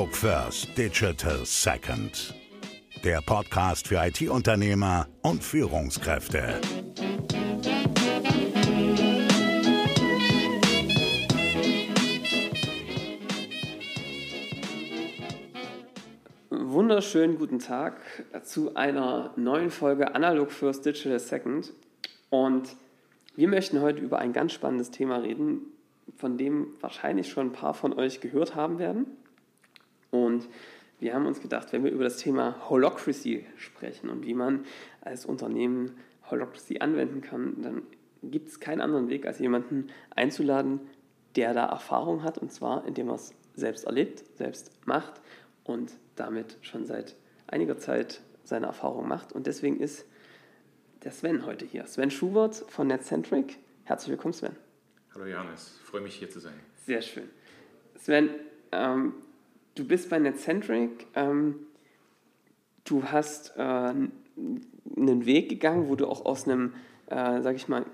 Analog First, Digital Second. Der Podcast für IT-Unternehmer und Führungskräfte. Wunderschönen guten Tag zu einer neuen Folge Analog First, Digital Second. Und wir möchten heute über ein ganz spannendes Thema reden, von dem wahrscheinlich schon ein paar von euch gehört haben werden. Und wir haben uns gedacht, wenn wir über das Thema Holocracy sprechen und wie man als Unternehmen Holocracy anwenden kann, dann gibt es keinen anderen Weg, als jemanden einzuladen, der da Erfahrung hat, und zwar indem er es selbst erlebt, selbst macht und damit schon seit einiger Zeit seine Erfahrung macht. Und deswegen ist der Sven heute hier. Sven Schubert von NetCentric. Herzlich willkommen, Sven. Hallo Johannes, freue mich hier zu sein. Sehr schön. Sven, ähm, du bist bei NetCentric. Ähm, du hast äh, einen Weg gegangen, wo du auch aus einem, äh, sag ich mal,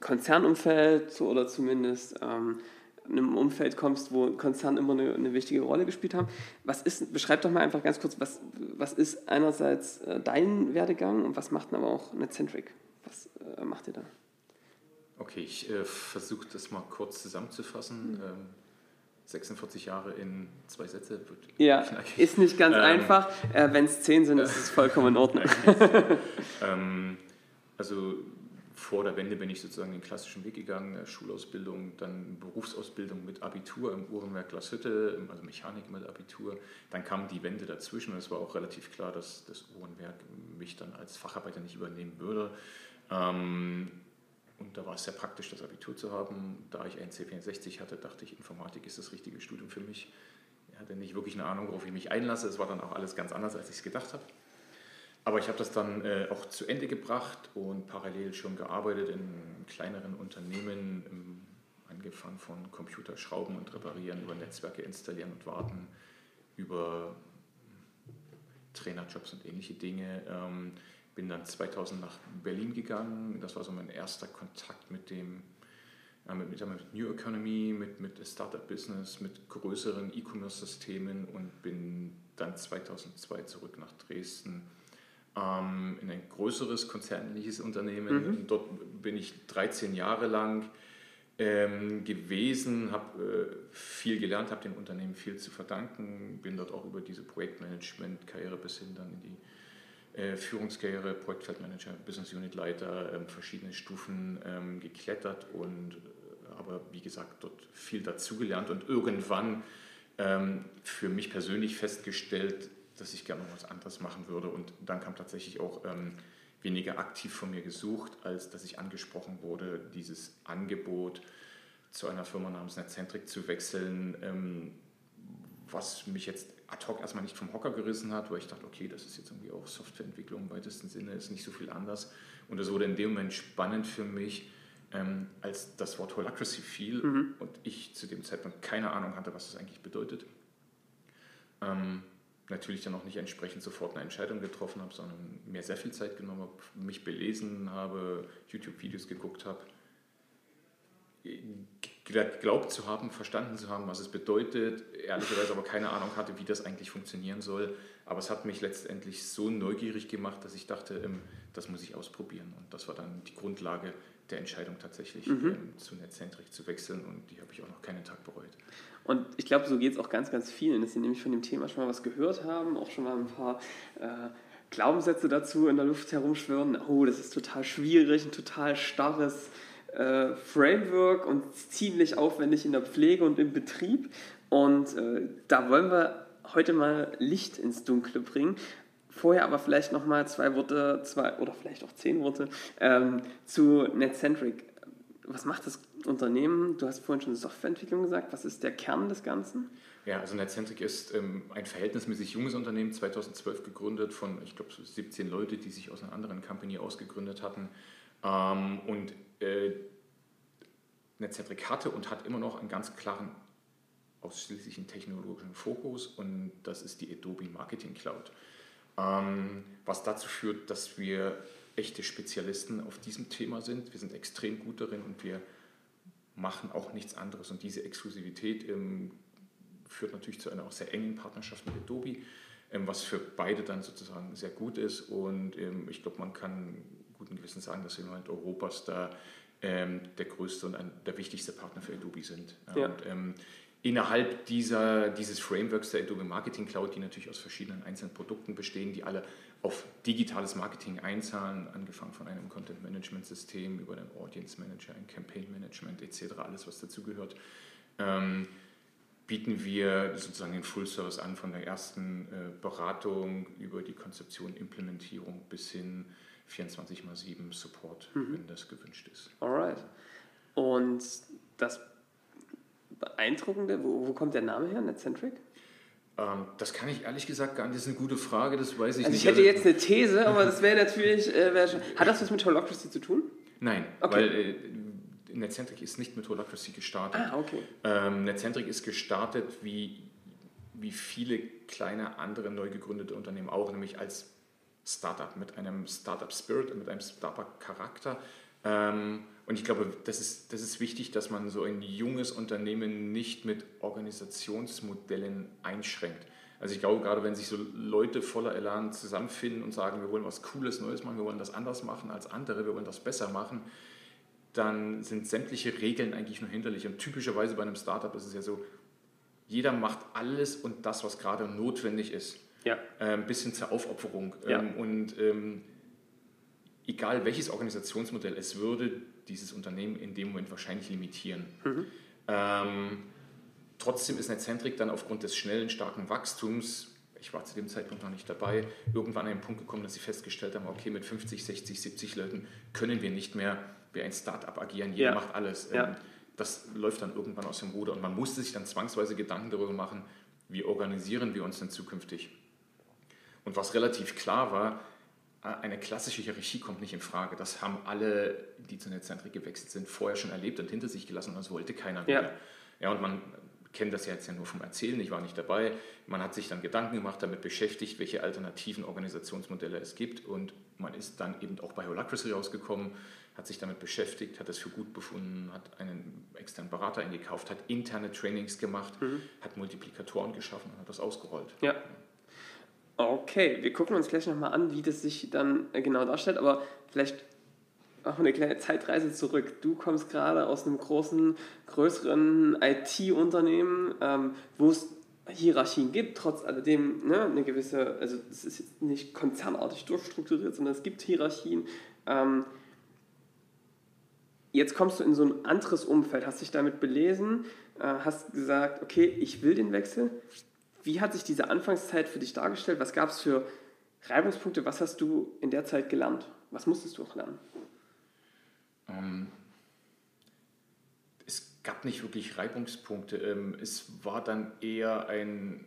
Konzernumfeld oder zumindest ähm, einem Umfeld kommst, wo Konzerne immer eine, eine, wichtige Rolle gespielt haben. Was ist, beschreib doch mal einfach ganz kurz, was, was ist einerseits äh, dein Werdegang und was macht denn aber auch NetCentric? Was äh, macht ihr da? Okay, ich äh, versuche das mal kurz zusammenzufassen. Mhm. Ähm, 46 Jahre in zwei Sätze. ja, knackig. ist nicht ganz ähm, einfach. Äh, Wenn es zehn sind, ist es vollkommen in Ordnung. ähm, also vor der Wende bin ich sozusagen den klassischen Weg gegangen, äh, Schulausbildung, dann Berufsausbildung mit Abitur im Uhrenwerk Glashütte, also Mechanik mit Abitur. Dann kam die Wende dazwischen und es war auch relativ klar, dass das Uhrenwerk mich dann als Facharbeiter nicht übernehmen würde. Ähm, und da war es sehr praktisch, das Abitur zu haben. Da ich ein C64 hatte, dachte ich, Informatik ist das richtige Studium für mich. Ich hatte nicht wirklich eine Ahnung, worauf ich mich einlasse. Es war dann auch alles ganz anders, als ich es gedacht habe. Aber ich habe das dann äh, auch zu Ende gebracht und parallel schon gearbeitet in kleineren Unternehmen, im, angefangen von Computerschrauben und Reparieren, über Netzwerke installieren und warten, über Trainerjobs und ähnliche Dinge. Ähm, bin dann 2000 nach Berlin gegangen. Das war so mein erster Kontakt mit dem ja, mit, mit, New Economy, mit, mit Startup-Business, mit größeren E-Commerce-Systemen und bin dann 2002 zurück nach Dresden ähm, in ein größeres konzernliches Unternehmen. Mhm. Dort bin ich 13 Jahre lang ähm, gewesen, habe äh, viel gelernt, habe dem Unternehmen viel zu verdanken, bin dort auch über diese Projektmanagement-Karriere bis hin dann in die Führungskarriere, Projektfeldmanager, Business Unit Leiter, ähm, verschiedene Stufen ähm, geklettert und äh, aber wie gesagt dort viel dazugelernt und irgendwann ähm, für mich persönlich festgestellt, dass ich gerne noch was anderes machen würde. Und dann kam tatsächlich auch weniger aktiv von mir gesucht, als dass ich angesprochen wurde, dieses Angebot zu einer Firma namens Netcentric zu wechseln, was mich jetzt ad hoc erstmal nicht vom Hocker gerissen hat, weil ich dachte, okay, das ist jetzt irgendwie auch Softwareentwicklung im weitesten Sinne, ist nicht so viel anders. Und es wurde in dem Moment spannend für mich, ähm, als das Wort Holacracy fiel mhm. und ich zu dem Zeitpunkt keine Ahnung hatte, was das eigentlich bedeutet. Ähm, natürlich dann auch nicht entsprechend sofort eine Entscheidung getroffen habe, sondern mir sehr viel Zeit genommen habe, mich belesen habe, YouTube-Videos geguckt habe geglaubt zu haben, verstanden zu haben, was es bedeutet, ehrlicherweise aber keine Ahnung hatte, wie das eigentlich funktionieren soll. Aber es hat mich letztendlich so neugierig gemacht, dass ich dachte, ähm, das muss ich ausprobieren. Und das war dann die Grundlage der Entscheidung tatsächlich mhm. Ähm, zu Netcentric zu wechseln und die habe ich auch noch keinen Tag bereut. Und ich glaube, so geht es auch ganz, ganz vielen, dass sie nämlich von dem Thema schon mal was gehört haben, auch schon mal ein paar äh, Glaubenssätze dazu in der Luft herumschwirren. Oh, das ist total schwierig, ein total starres äh, Framework und ziemlich aufwendig in der Pflege und im Betrieb. Und äh, da wollen wir heute mal Licht ins Dunkle bringen. Vorher aber vielleicht noch mal zwei Worte, zwei oder vielleicht auch zehn Worte ähm, zu NetCentric. Was macht das Unternehmen? Du hast vorhin schon Softwareentwicklung gesagt. Was ist der Kern des Ganzen? Ja, also NetCentric ist ähm, ein verhältnismäßig junges Unternehmen, 2012 gegründet von, ich glaube, 17 Leute, die sich aus einer anderen Company ausgegründet hatten. Ähm, und äh, Netcentric hatte und hat immer noch einen ganz klaren, ausschließlichen technologischen Fokus und das ist die Adobe Marketing Cloud. Ähm, was dazu führt, dass wir echte Spezialisten auf diesem Thema sind. Wir sind extrem gut darin und wir machen auch nichts anderes. Und diese Exklusivität im führt natürlich zu einer auch sehr engen Partnerschaft mit Adobe, ähm, was für beide dann sozusagen sehr gut ist. Und ähm, ich glaube, man kann guten Gewissen sagen, dass wir im Moment Europas da ähm, der größte und ein, der wichtigste Partner für Adobe sind. Ja. Und, ähm, innerhalb dieser, dieses Frameworks der Adobe Marketing Cloud, die natürlich aus verschiedenen einzelnen Produkten bestehen, die alle auf digitales Marketing einzahlen, angefangen von einem Content Management System über den Audience Manager, ein Campaign Management etc., alles was dazugehört, ähm, bieten wir sozusagen den Full Service an, von der ersten äh, Beratung über die Konzeption, Implementierung bis hin 24 x 7 Support, mhm. wenn das gewünscht ist. Alright. Und das Beeindruckende, wo, wo kommt der Name her, Netcentric? Ähm, das kann ich ehrlich gesagt gar nicht. Das ist eine gute Frage, das weiß ich also nicht. Ich hätte also, jetzt eine These, aber das wäre natürlich. Äh, wär hat das was mit Holocracy zu tun? Nein, okay. weil äh, Netcentric ist nicht mit Holacracy gestartet. Ah, okay. Ähm, Netcentric ist gestartet wie, wie viele kleine andere neu gegründete Unternehmen auch, nämlich als Startup mit einem Startup-Spirit, mit einem Startup-Charakter. Ähm, und ich glaube, das ist, das ist wichtig, dass man so ein junges Unternehmen nicht mit Organisationsmodellen einschränkt. Also ich glaube, gerade wenn sich so Leute voller Elan zusammenfinden und sagen, wir wollen was Cooles, Neues machen, wir wollen das anders machen als andere, wir wollen das besser machen, dann sind sämtliche Regeln eigentlich nur hinderlich. Und typischerweise bei einem Startup ist es ja so, jeder macht alles und das, was gerade notwendig ist. Ja. Ähm, bis hin zur Aufopferung. Ja. Ähm, und ähm, egal welches Organisationsmodell es würde, dieses Unternehmen in dem Moment wahrscheinlich limitieren. Mhm. Ähm, trotzdem ist Netcentric dann aufgrund des schnellen, starken Wachstums, ich war zu dem Zeitpunkt noch nicht dabei, irgendwann an den Punkt gekommen, dass sie festgestellt haben, okay, mit 50, 60, 70 Leuten können wir nicht mehr wie ein Startup agieren, jeder ja. macht alles. Ja. Ähm, das läuft dann irgendwann aus dem Ruder und man musste sich dann zwangsweise Gedanken darüber machen, wie organisieren wir uns denn zukünftig. Und was relativ klar war, eine klassische Hierarchie kommt nicht in Frage. Das haben alle, die zu Netzentrik gewechselt sind, vorher schon erlebt und hinter sich gelassen und das wollte keiner wieder. Ja. ja, und man kennt das ja jetzt ja nur vom Erzählen, ich war nicht dabei. Man hat sich dann Gedanken gemacht, damit beschäftigt, welche alternativen Organisationsmodelle es gibt und man ist dann eben auch bei Holacracy rausgekommen, hat sich damit beschäftigt, hat es für gut befunden, hat einen externen Berater eingekauft, hat interne Trainings gemacht, mhm. hat Multiplikatoren geschaffen und hat das ausgerollt. Ja. Okay, wir gucken uns gleich nochmal an, wie das sich dann äh, genau darstellt, aber vielleicht auch eine kleine Zeitreise zurück. Du kommst gerade aus einem großen, größeren IT-Unternehmen, ähm, wo es Hierarchien gibt, trotz alledem ne, eine gewisse, also es ist nicht konzernartig durchstrukturiert, sondern es gibt Hierarchien. Ähm, jetzt kommst du in so ein anderes Umfeld, hast dich damit belesen, äh, hast gesagt, okay, ich will den Wechsel. Wie hat sich diese Anfangszeit für dich dargestellt? Was gab es für Reibungspunkte? Was hast du in der Zeit gelernt? Was musstest du auch lernen? Ähm, es gab nicht wirklich Reibungspunkte. Ähm, es war dann eher ein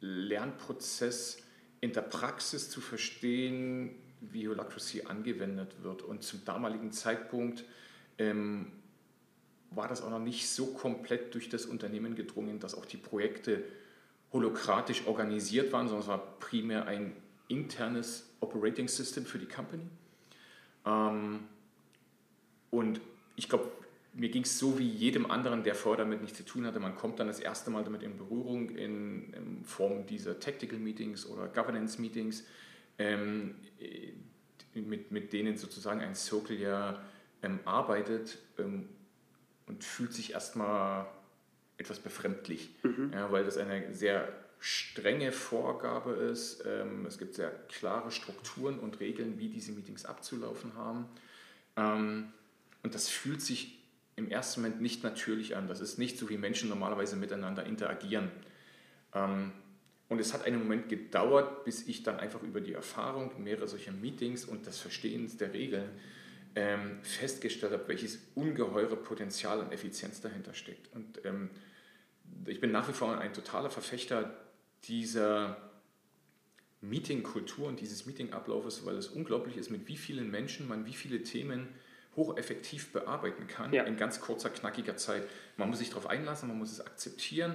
Lernprozess in der Praxis zu verstehen, wie Holacracy angewendet wird. Und zum damaligen Zeitpunkt ähm, war das auch noch nicht so komplett durch das Unternehmen gedrungen, dass auch die Projekte holokratisch organisiert waren, sondern es war primär ein internes Operating System für die Company. Ähm, und ich glaube, mir ging es so wie jedem anderen, der vorher damit nichts zu tun hatte. Man kommt dann das erste Mal damit in Berührung in, in Form dieser Tactical Meetings oder Governance Meetings, ähm, mit, mit denen sozusagen ein Circle ja ähm, arbeitet ähm, und fühlt sich erstmal etwas befremdlich, mhm. ja, weil das eine sehr strenge Vorgabe ist. Ähm, es gibt sehr klare Strukturen und Regeln, wie diese Meetings abzulaufen haben. Ähm, und das fühlt sich im ersten Moment nicht natürlich an. Das ist nicht so, wie Menschen normalerweise miteinander interagieren. Ähm, und es hat einen Moment gedauert, bis ich dann einfach über die Erfahrung mehrerer solcher Meetings und das Verstehen der Regeln ähm, festgestellt habe, welches ungeheure Potenzial und Effizienz dahinter steckt. Und ähm, ich bin nach wie vor ein totaler Verfechter dieser Meetingkultur und dieses Meetingablaufes, weil es unglaublich ist, mit wie vielen Menschen man wie viele Themen hocheffektiv bearbeiten kann ja. in ganz kurzer, knackiger Zeit. Man muss sich darauf einlassen, man muss es akzeptieren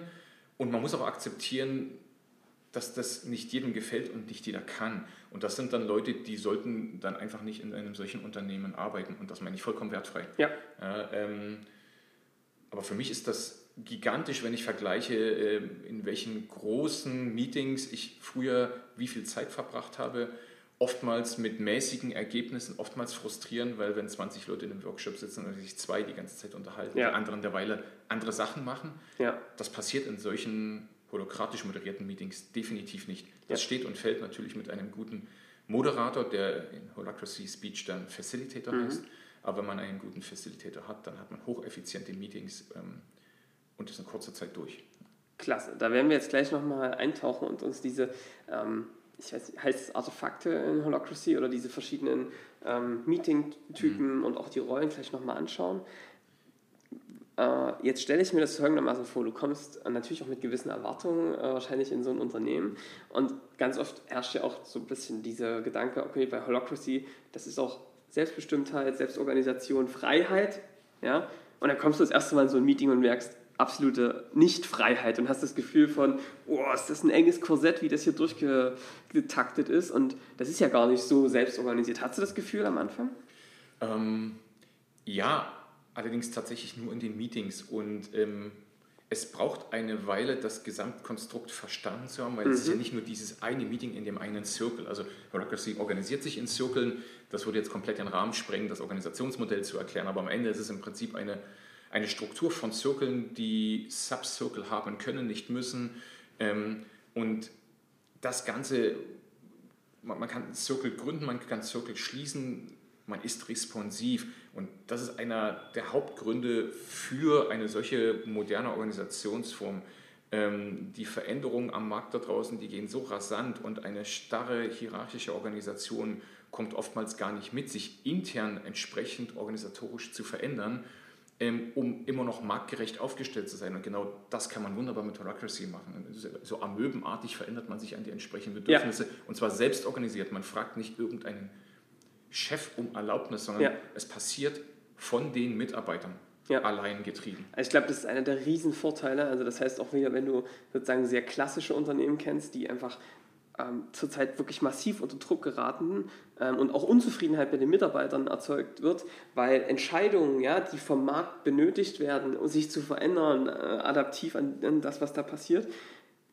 und man muss auch akzeptieren, dass das nicht jedem gefällt und nicht jeder kann. Und das sind dann Leute, die sollten dann einfach nicht in einem solchen Unternehmen arbeiten. Und das meine ich vollkommen wertfrei. Ja. Äh, ähm, aber für mich ist das gigantisch, wenn ich vergleiche, ähm, in welchen großen Meetings ich früher wie viel Zeit verbracht habe. Oftmals mit mäßigen Ergebnissen, oftmals frustrierend, weil wenn 20 Leute in einem Workshop sitzen und sich zwei die ganze Zeit unterhalten, ja. die anderen derweil andere Sachen machen. Ja. Das passiert in solchen holokratisch moderierten Meetings definitiv nicht. Das ja. steht und fällt natürlich mit einem guten Moderator, der in Holacracy Speech dann Facilitator mhm. heißt. Aber wenn man einen guten Facilitator hat, dann hat man hocheffiziente Meetings ähm, und ist in kurzer Zeit durch. Klasse, da werden wir jetzt gleich nochmal eintauchen und uns diese, ähm, ich weiß nicht, heißt es Artefakte in Holacracy oder diese verschiedenen ähm, Meeting-Typen mhm. und auch die Rollen vielleicht nochmal anschauen. Äh, jetzt stelle ich mir das folgendermaßen vor, du kommst äh, natürlich auch mit gewissen Erwartungen äh, wahrscheinlich in so ein Unternehmen und ganz oft herrscht ja auch so ein bisschen dieser Gedanke, okay, bei Holacracy, das ist auch Selbstbestimmtheit, Selbstorganisation, Freiheit, ja, und dann kommst du das erste Mal in so ein Meeting und merkst, absolute Nichtfreiheit und hast das Gefühl von, oh, ist das ein enges Korsett, wie das hier durchgetaktet ist und das ist ja gar nicht so selbstorganisiert. Hast du das Gefühl am Anfang? Ähm, ja, allerdings tatsächlich nur in den Meetings und ähm, es braucht eine Weile, das Gesamtkonstrukt verstanden zu haben, weil mhm. es ist ja mhm. nicht nur dieses eine Meeting in dem einen Circle. Also Holacracy organisiert sich in Zirkeln. Das würde jetzt komplett den Rahmen sprengen, das Organisationsmodell zu erklären. Aber am Ende ist es im Prinzip eine eine Struktur von Zirkeln, die Subcircle haben können, nicht müssen. Ähm, und das Ganze, man, kann Circle gründen, man kann Circle schließen, man ist responsiv. Und das ist einer der Hauptgründe für eine solche moderne Organisationsform. Ähm, die Veränderungen am Markt da draußen, die gehen so rasant und eine starre hierarchische Organisation kommt oftmals gar nicht mit, sich intern entsprechend organisatorisch zu verändern ähm, um immer noch marktgerecht aufgestellt zu sein. Und genau das kann man wunderbar mit Holacracy machen. So amöbenartig verändert man sich an die entsprechenden Bedürfnisse ja. und zwar selbst organisiert. Man fragt nicht irgendeinen Chef um Erlaubnis, sondern ja. es passiert von den Mitarbeitern. Ja. allein getrieben. Also ich glaube, das ist einer der Riesenvorteile. Also das heißt auch wieder, wenn du sozusagen sehr klassische Unternehmen kennst, die einfach ähm, zurzeit wirklich massiv unter Druck geraten ähm, und auch Unzufriedenheit bei den Mitarbeitern erzeugt wird, weil Entscheidungen, ja, die vom Markt benötigt werden, um sich zu verändern, äh, adaptiv an, an das, was da passiert,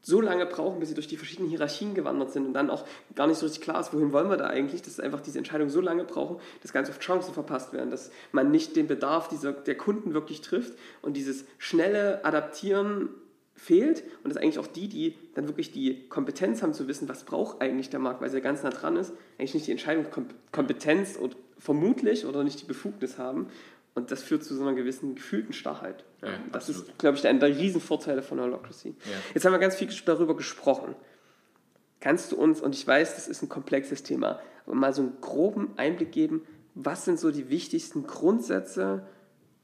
so lange brauchen, bis sie durch die verschiedenen Hierarchien gewandert sind und dann auch gar nicht so richtig klar ist, wohin wollen wir da eigentlich, dass einfach diese Entscheidungen so lange brauchen, dass ganz oft Chancen verpasst werden, dass man nicht den Bedarf dieser, der Kunden wirklich trifft und dieses schnelle Adaptieren fehlt und das eigentlich auch die, die dann wirklich die Kompetenz haben zu wissen, was braucht eigentlich der Markt, weil sie ja ganz nah dran ist, eigentlich nicht die Entscheidungskompetenz und vermutlich oder nicht die Befugnis haben und das führt zu so einer gewissen gefühlten Starrheit. Ja, das absolut. ist, glaube ich, einer der Riesenvorteile von Holocracy. Ja. Jetzt haben wir ganz viel darüber gesprochen. Kannst du uns, und ich weiß, das ist ein komplexes Thema, aber mal so einen groben Einblick geben, was sind so die wichtigsten Grundsätze,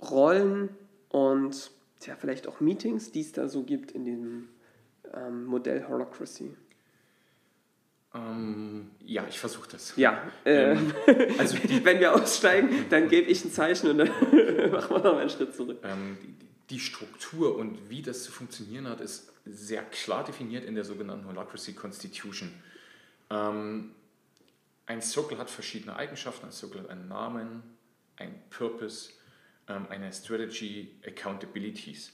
Rollen und tja, vielleicht auch Meetings, die es da so gibt in dem ähm, Modell Holacracy? Ähm, ja, ich versuche das. Ja, äh, ähm, also die, wenn wir aussteigen, dann gebe ich ein Zeichen und dann machen wir noch einen Schritt zurück. Ähm, die, die, Struktur und wie das zu funktionieren hat, ist sehr klar definiert in der sogenannten Holacracy Constitution. Ähm, ein Circle hat verschiedene Eigenschaften. Ein Circle hat einen Namen, ein Purpose, ähm, eine Strategy Accountabilities.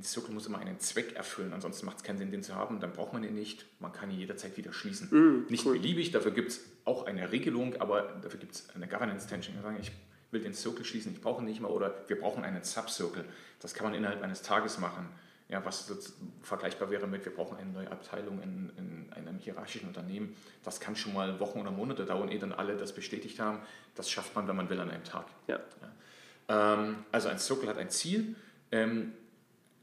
Ein Circle muss immer einen Zweck erfüllen, ansonsten macht es keinen Sinn, den zu haben, dann braucht man ihn nicht. Man kann ihn jederzeit wieder schließen. Mm, nicht cool. beliebig, dafür gibt es auch eine Regelung, aber dafür gibt es eine Governance-Tension. Ich will den Circle schließen, ich brauche ihn nicht mehr oder wir brauchen einen Subcircle. Das kann man innerhalb eines Tages machen. Ja, was vergleichbar wäre mit, wir brauchen eine neue Abteilung in, in, einem hierarchischen Unternehmen. Das kann schon mal Wochen oder Monate dauern, ehe dann alle das bestätigt haben. Das schafft man, wenn man will, an einem Tag. Ja. Ja. Ähm, also ein Circle hat ein Ziel. Ähm,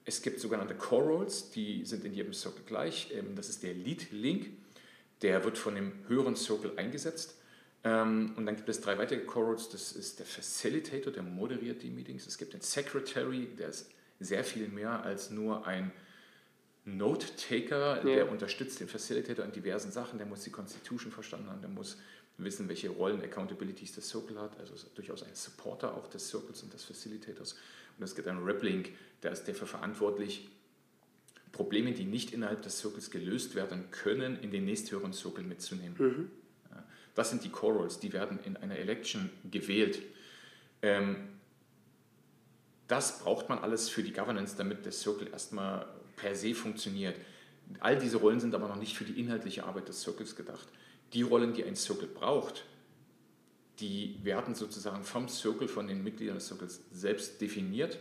es gibt sogenannte Core Roles, die sind in jedem Circle gleich. Ähm, das ist der Lead Link, der wird von dem höheren Circle eingesetzt. Ähm, und dann gibt es drei weitere Core Roles. Das ist der Facilitator, der moderiert die Meetings. Es gibt den Secretary, der ist sehr viel mehr als nur ein Note-Taker, der unterstützt den Facilitator in diversen Sachen. Der muss die Constitution verstanden haben, der muss wissen, welche Rollen Accountabilities der Circle hat, also durchaus ein Supporter auch des Circles und des Facilitators. Und es gibt einen Rep-Link, der ist dafür verantwortlich, Probleme, die nicht innerhalb des Circles gelöst werden können, in den nächsthöheren Circle mitzunehmen. Mhm. Das sind die Core Roles, die werden in einer Election gewählt. Ähm, das braucht man alles für die Governance, damit der Circle erstmal per se funktioniert. All diese Rollen sind aber noch nicht für die inhaltliche Arbeit des Circles gedacht. Die Rollen, die ein Circle braucht, die werden sozusagen vom Circle, von den Mitgliedern des Circles selbst definiert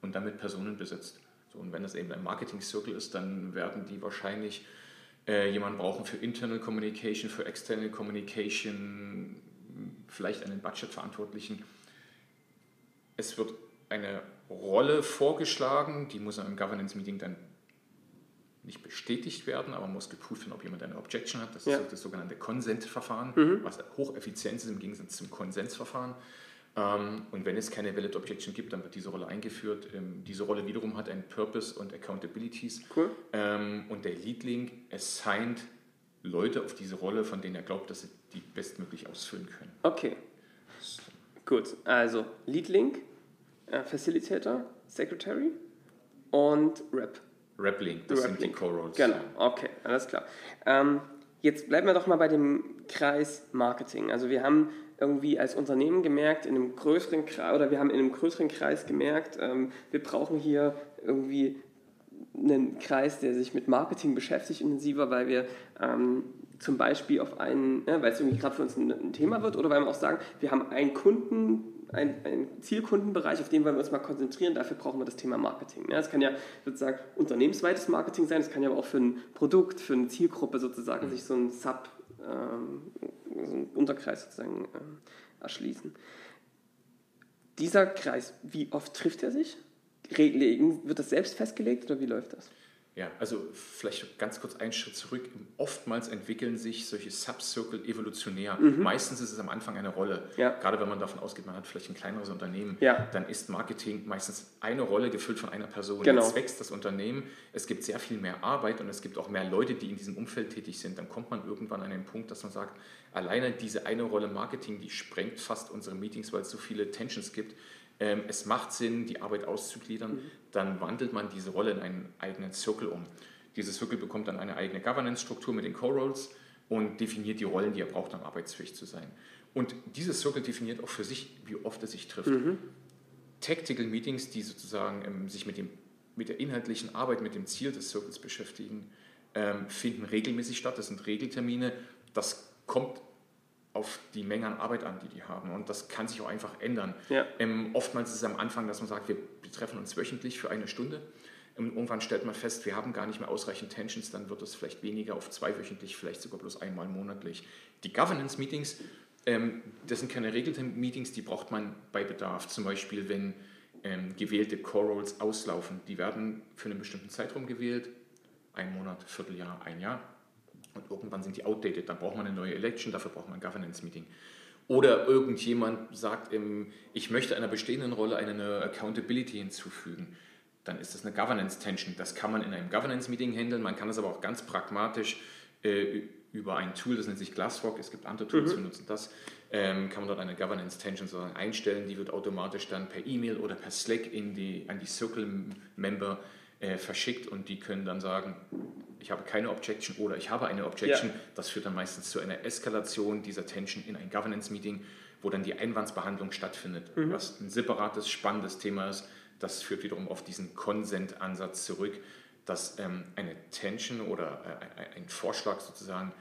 und damit Personen besetzt. So, und wenn das eben ein Marketing-Circle ist, dann werden die wahrscheinlich äh, jemanden brauchen für Internal Communication, für External Communication, vielleicht einen Budgetverantwortlichen. Es wird eine Rolle vorgeschlagen, die muss im Governance-Meeting dann nicht bestätigt werden, aber muss geprüft werden, ob jemand eine Objection hat. Das ja. ist das sogenannte Consent-Verfahren, mhm. was hocheffizient ist im Gegensatz zum Konsensverfahren. Ähm, und wenn es keine Valid Objection gibt, dann wird diese Rolle eingeführt. Ähm, diese Rolle wiederum hat einen Purpose und Accountabilities. Cool. Ähm, und der Lead Link assigned Leute auf diese Rolle, von denen er glaubt, dass sie die bestmöglich ausfüllen können. Okay. Gut, also Lead Link, äh, Facilitator, Secretary und Rep. Rep-Link, das Rep sind die Co-Roles. Genau, okay, alles klar. Ähm, jetzt bleiben wir doch mal bei dem Kreis Marketing. Also wir haben irgendwie als Unternehmen gemerkt, in einem größeren Kreis, oder wir haben in einem größeren Kreis gemerkt, ähm, wir brauchen hier irgendwie einen Kreis, der sich mit Marketing beschäftigt intensiver, weil wir ähm, zum Beispiel auf einen, ja, weil es irgendwie gerade für uns ein, ein, Thema wird, oder weil wir auch sagen, wir haben einen Kunden, einen, einen Zielkundenbereich, auf den wollen wir uns mal konzentrieren, dafür brauchen wir das Thema Marketing. Ja, das kann ja sozusagen unternehmensweites Marketing sein, das kann ja aber auch für ein Produkt, für eine Zielgruppe sozusagen mhm. sich so ein Sub, ähm, so ein Unterkreis sozusagen ähm, erschließen. Dieser Kreis, wie oft trifft er sich? Wird das selbst festgelegt oder wie läuft das? Ja, also vielleicht ganz kurz einen Schritt zurück. Oftmals entwickeln sich solche Subcircle evolutionär. Mhm. Meistens ist es am Anfang eine Rolle. Ja. Gerade wenn man davon ausgeht, man hat vielleicht ein kleineres Unternehmen, ja. dann ist Marketing meistens eine Rolle gefüllt von einer Person. Genau. Jetzt wächst das Unternehmen, es gibt sehr viel mehr Arbeit und es gibt auch mehr Leute, die in diesem Umfeld tätig sind. Dann kommt man irgendwann an den Punkt, dass man sagt, alleine diese eine Rolle Marketing, die sprengt fast unsere Meetings, weil es so viele Tensions gibt ähm, es macht Sinn, die Arbeit auszugliedern, mhm. dann wandelt man diese Rolle in einen eigenen Circle um. Dieses Circle bekommt dann eine eigene Governance-Struktur mit den Co-Roles und definiert die Rollen, die er braucht, um arbeitsfähig zu sein. Und dieses Circle definiert auch für sich, wie oft er sich trifft. Mhm. Tactical Meetings, die sozusagen ähm, sich mit, dem, mit der inhaltlichen Arbeit, mit dem Ziel des Circles beschäftigen, ähm, finden regelmäßig statt. Das sind Regeltermine. Das kommt auf die Menge an Arbeit an, die die haben. Und das kann sich auch einfach ändern. Ja. Ähm, oftmals ist es am Anfang, dass man sagt, wir treffen uns wöchentlich für eine Stunde. Und irgendwann stellt man fest, wir haben gar nicht mehr ausreichend Tensions, dann wird es vielleicht weniger auf zweiwöchentlich, vielleicht sogar bloß einmal monatlich. Die Governance-Meetings, ähm, das sind keine regelten Meetings, die braucht man bei Bedarf. Zum Beispiel, wenn ähm, gewählte Core-Roles auslaufen. Die werden für einen bestimmten Zeitraum gewählt, ein Monat, Vierteljahr, ein Jahr und irgendwann sind die outdated, dann braucht man eine neue Election, dafür braucht man ein Governance-Meeting. Oder irgendjemand sagt, ich möchte einer bestehenden Rolle eine Accountability hinzufügen. Dann ist das eine Governance-Tension. Das kann man in einem Governance-Meeting handeln. Man kann es aber auch ganz pragmatisch äh, über ein Tool, das nennt sich Glassrock, es gibt andere Tools, mhm. wir nutzen das, ähm, kann man dort eine Governance-Tension sozusagen einstellen. Die wird automatisch dann per E-Mail oder per Slack in die, an die Circle-Member äh, verschickt und die können dann sagen, ich habe keine Objection oder ich habe eine Objection. Ja. Das führt dann meistens zu einer Eskalation dieser Tension in ein Governance-Meeting, wo dann die Einwandsbehandlung stattfindet, mhm. was ein separates, spannendes Thema ist. Das führt wiederum auf diesen Consent-Ansatz zurück, dass ähm, eine Tension oder äh, ein Vorschlag sozusagen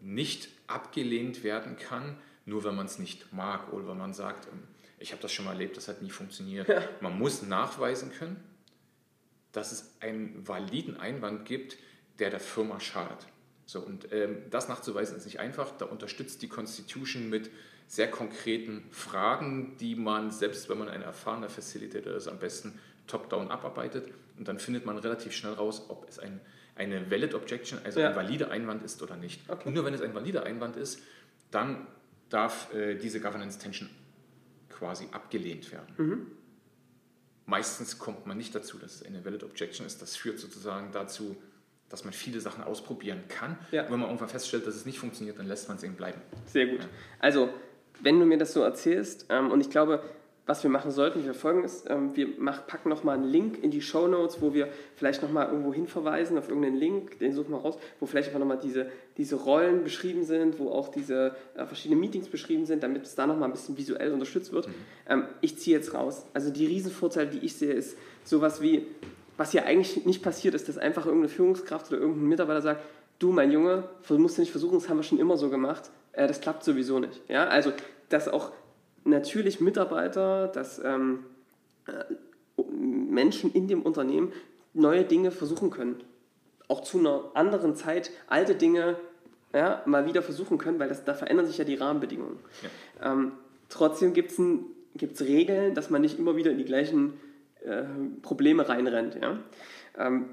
nicht abgelehnt werden kann, nur wenn man es nicht mag oder wenn man sagt, ähm, ich habe das schon mal erlebt, das hat nie funktioniert. Ja. Man muss nachweisen können, dass es einen validen Einwand gibt, der der Firma schadet. So, und ähm, das nachzuweisen ist nicht einfach. Da unterstützt die Constitution mit sehr konkreten Fragen, die man, selbst wenn man ein erfahrener Facilitator ist, am besten top-down abarbeitet. Und dann findet man relativ schnell raus, ob es ein, eine valid objection, also ja. ein valider Einwand ist oder nicht. Okay. Und nur wenn es ein valider Einwand ist, dann darf äh, diese Governance Tension quasi abgelehnt werden. Mhm. Meistens kommt man nicht dazu, dass es eine Valid Objection ist. Das führt sozusagen dazu, dass man viele Sachen ausprobieren kann. Ja. Und wenn man irgendwann feststellt, dass es nicht funktioniert, dann lässt man es eben bleiben. Sehr gut. Ja. Also, wenn du mir das so erzählst, ähm, und ich glaube, was wir machen sollten, wir folgen ist, ähm, wir mach, packen nochmal einen Link in die Show Notes, wo wir vielleicht nochmal irgendwo hinverweisen auf irgendeinen Link, den suchen wir raus, wo vielleicht einfach nochmal diese, diese Rollen beschrieben sind, wo auch diese äh, verschiedenen Meetings beschrieben sind, damit es da nochmal ein bisschen visuell unterstützt wird. Mhm. Ähm, ich ziehe jetzt raus. Also die Riesenvorteile, die ich sehe, ist sowas wie, was hier eigentlich nicht passiert ist, dass einfach irgendeine Führungskraft oder irgendein Mitarbeiter sagt, du mein Junge, musst du nicht versuchen, das haben wir schon immer so gemacht, äh, das klappt sowieso nicht. Ja? Also, dass auch natürlich Mitarbeiter, dass ähm, äh, Menschen in dem Unternehmen neue Dinge versuchen können. Auch zu einer anderen Zeit alte Dinge ja, mal wieder versuchen können, weil das, da verändern sich ja die Rahmenbedingungen. Ja. Ähm, trotzdem gibt es Regeln, dass man nicht immer wieder in die gleichen äh, Probleme reinrennt. Ja? Ähm,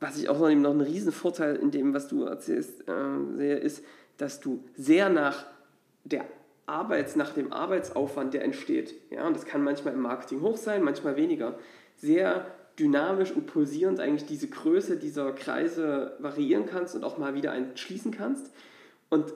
was ich auch noch, einen riesen Vorteil in dem, was du erzählst, äh, sehe, ist, dass du sehr nach der Arbeits, nach dem Arbeitsaufwand, der entsteht, ja, und das kann manchmal im Marketing hoch sein, manchmal weniger, sehr dynamisch und pulsierend eigentlich diese Größe dieser Kreise variieren kannst und auch mal wieder einen schließen kannst. Und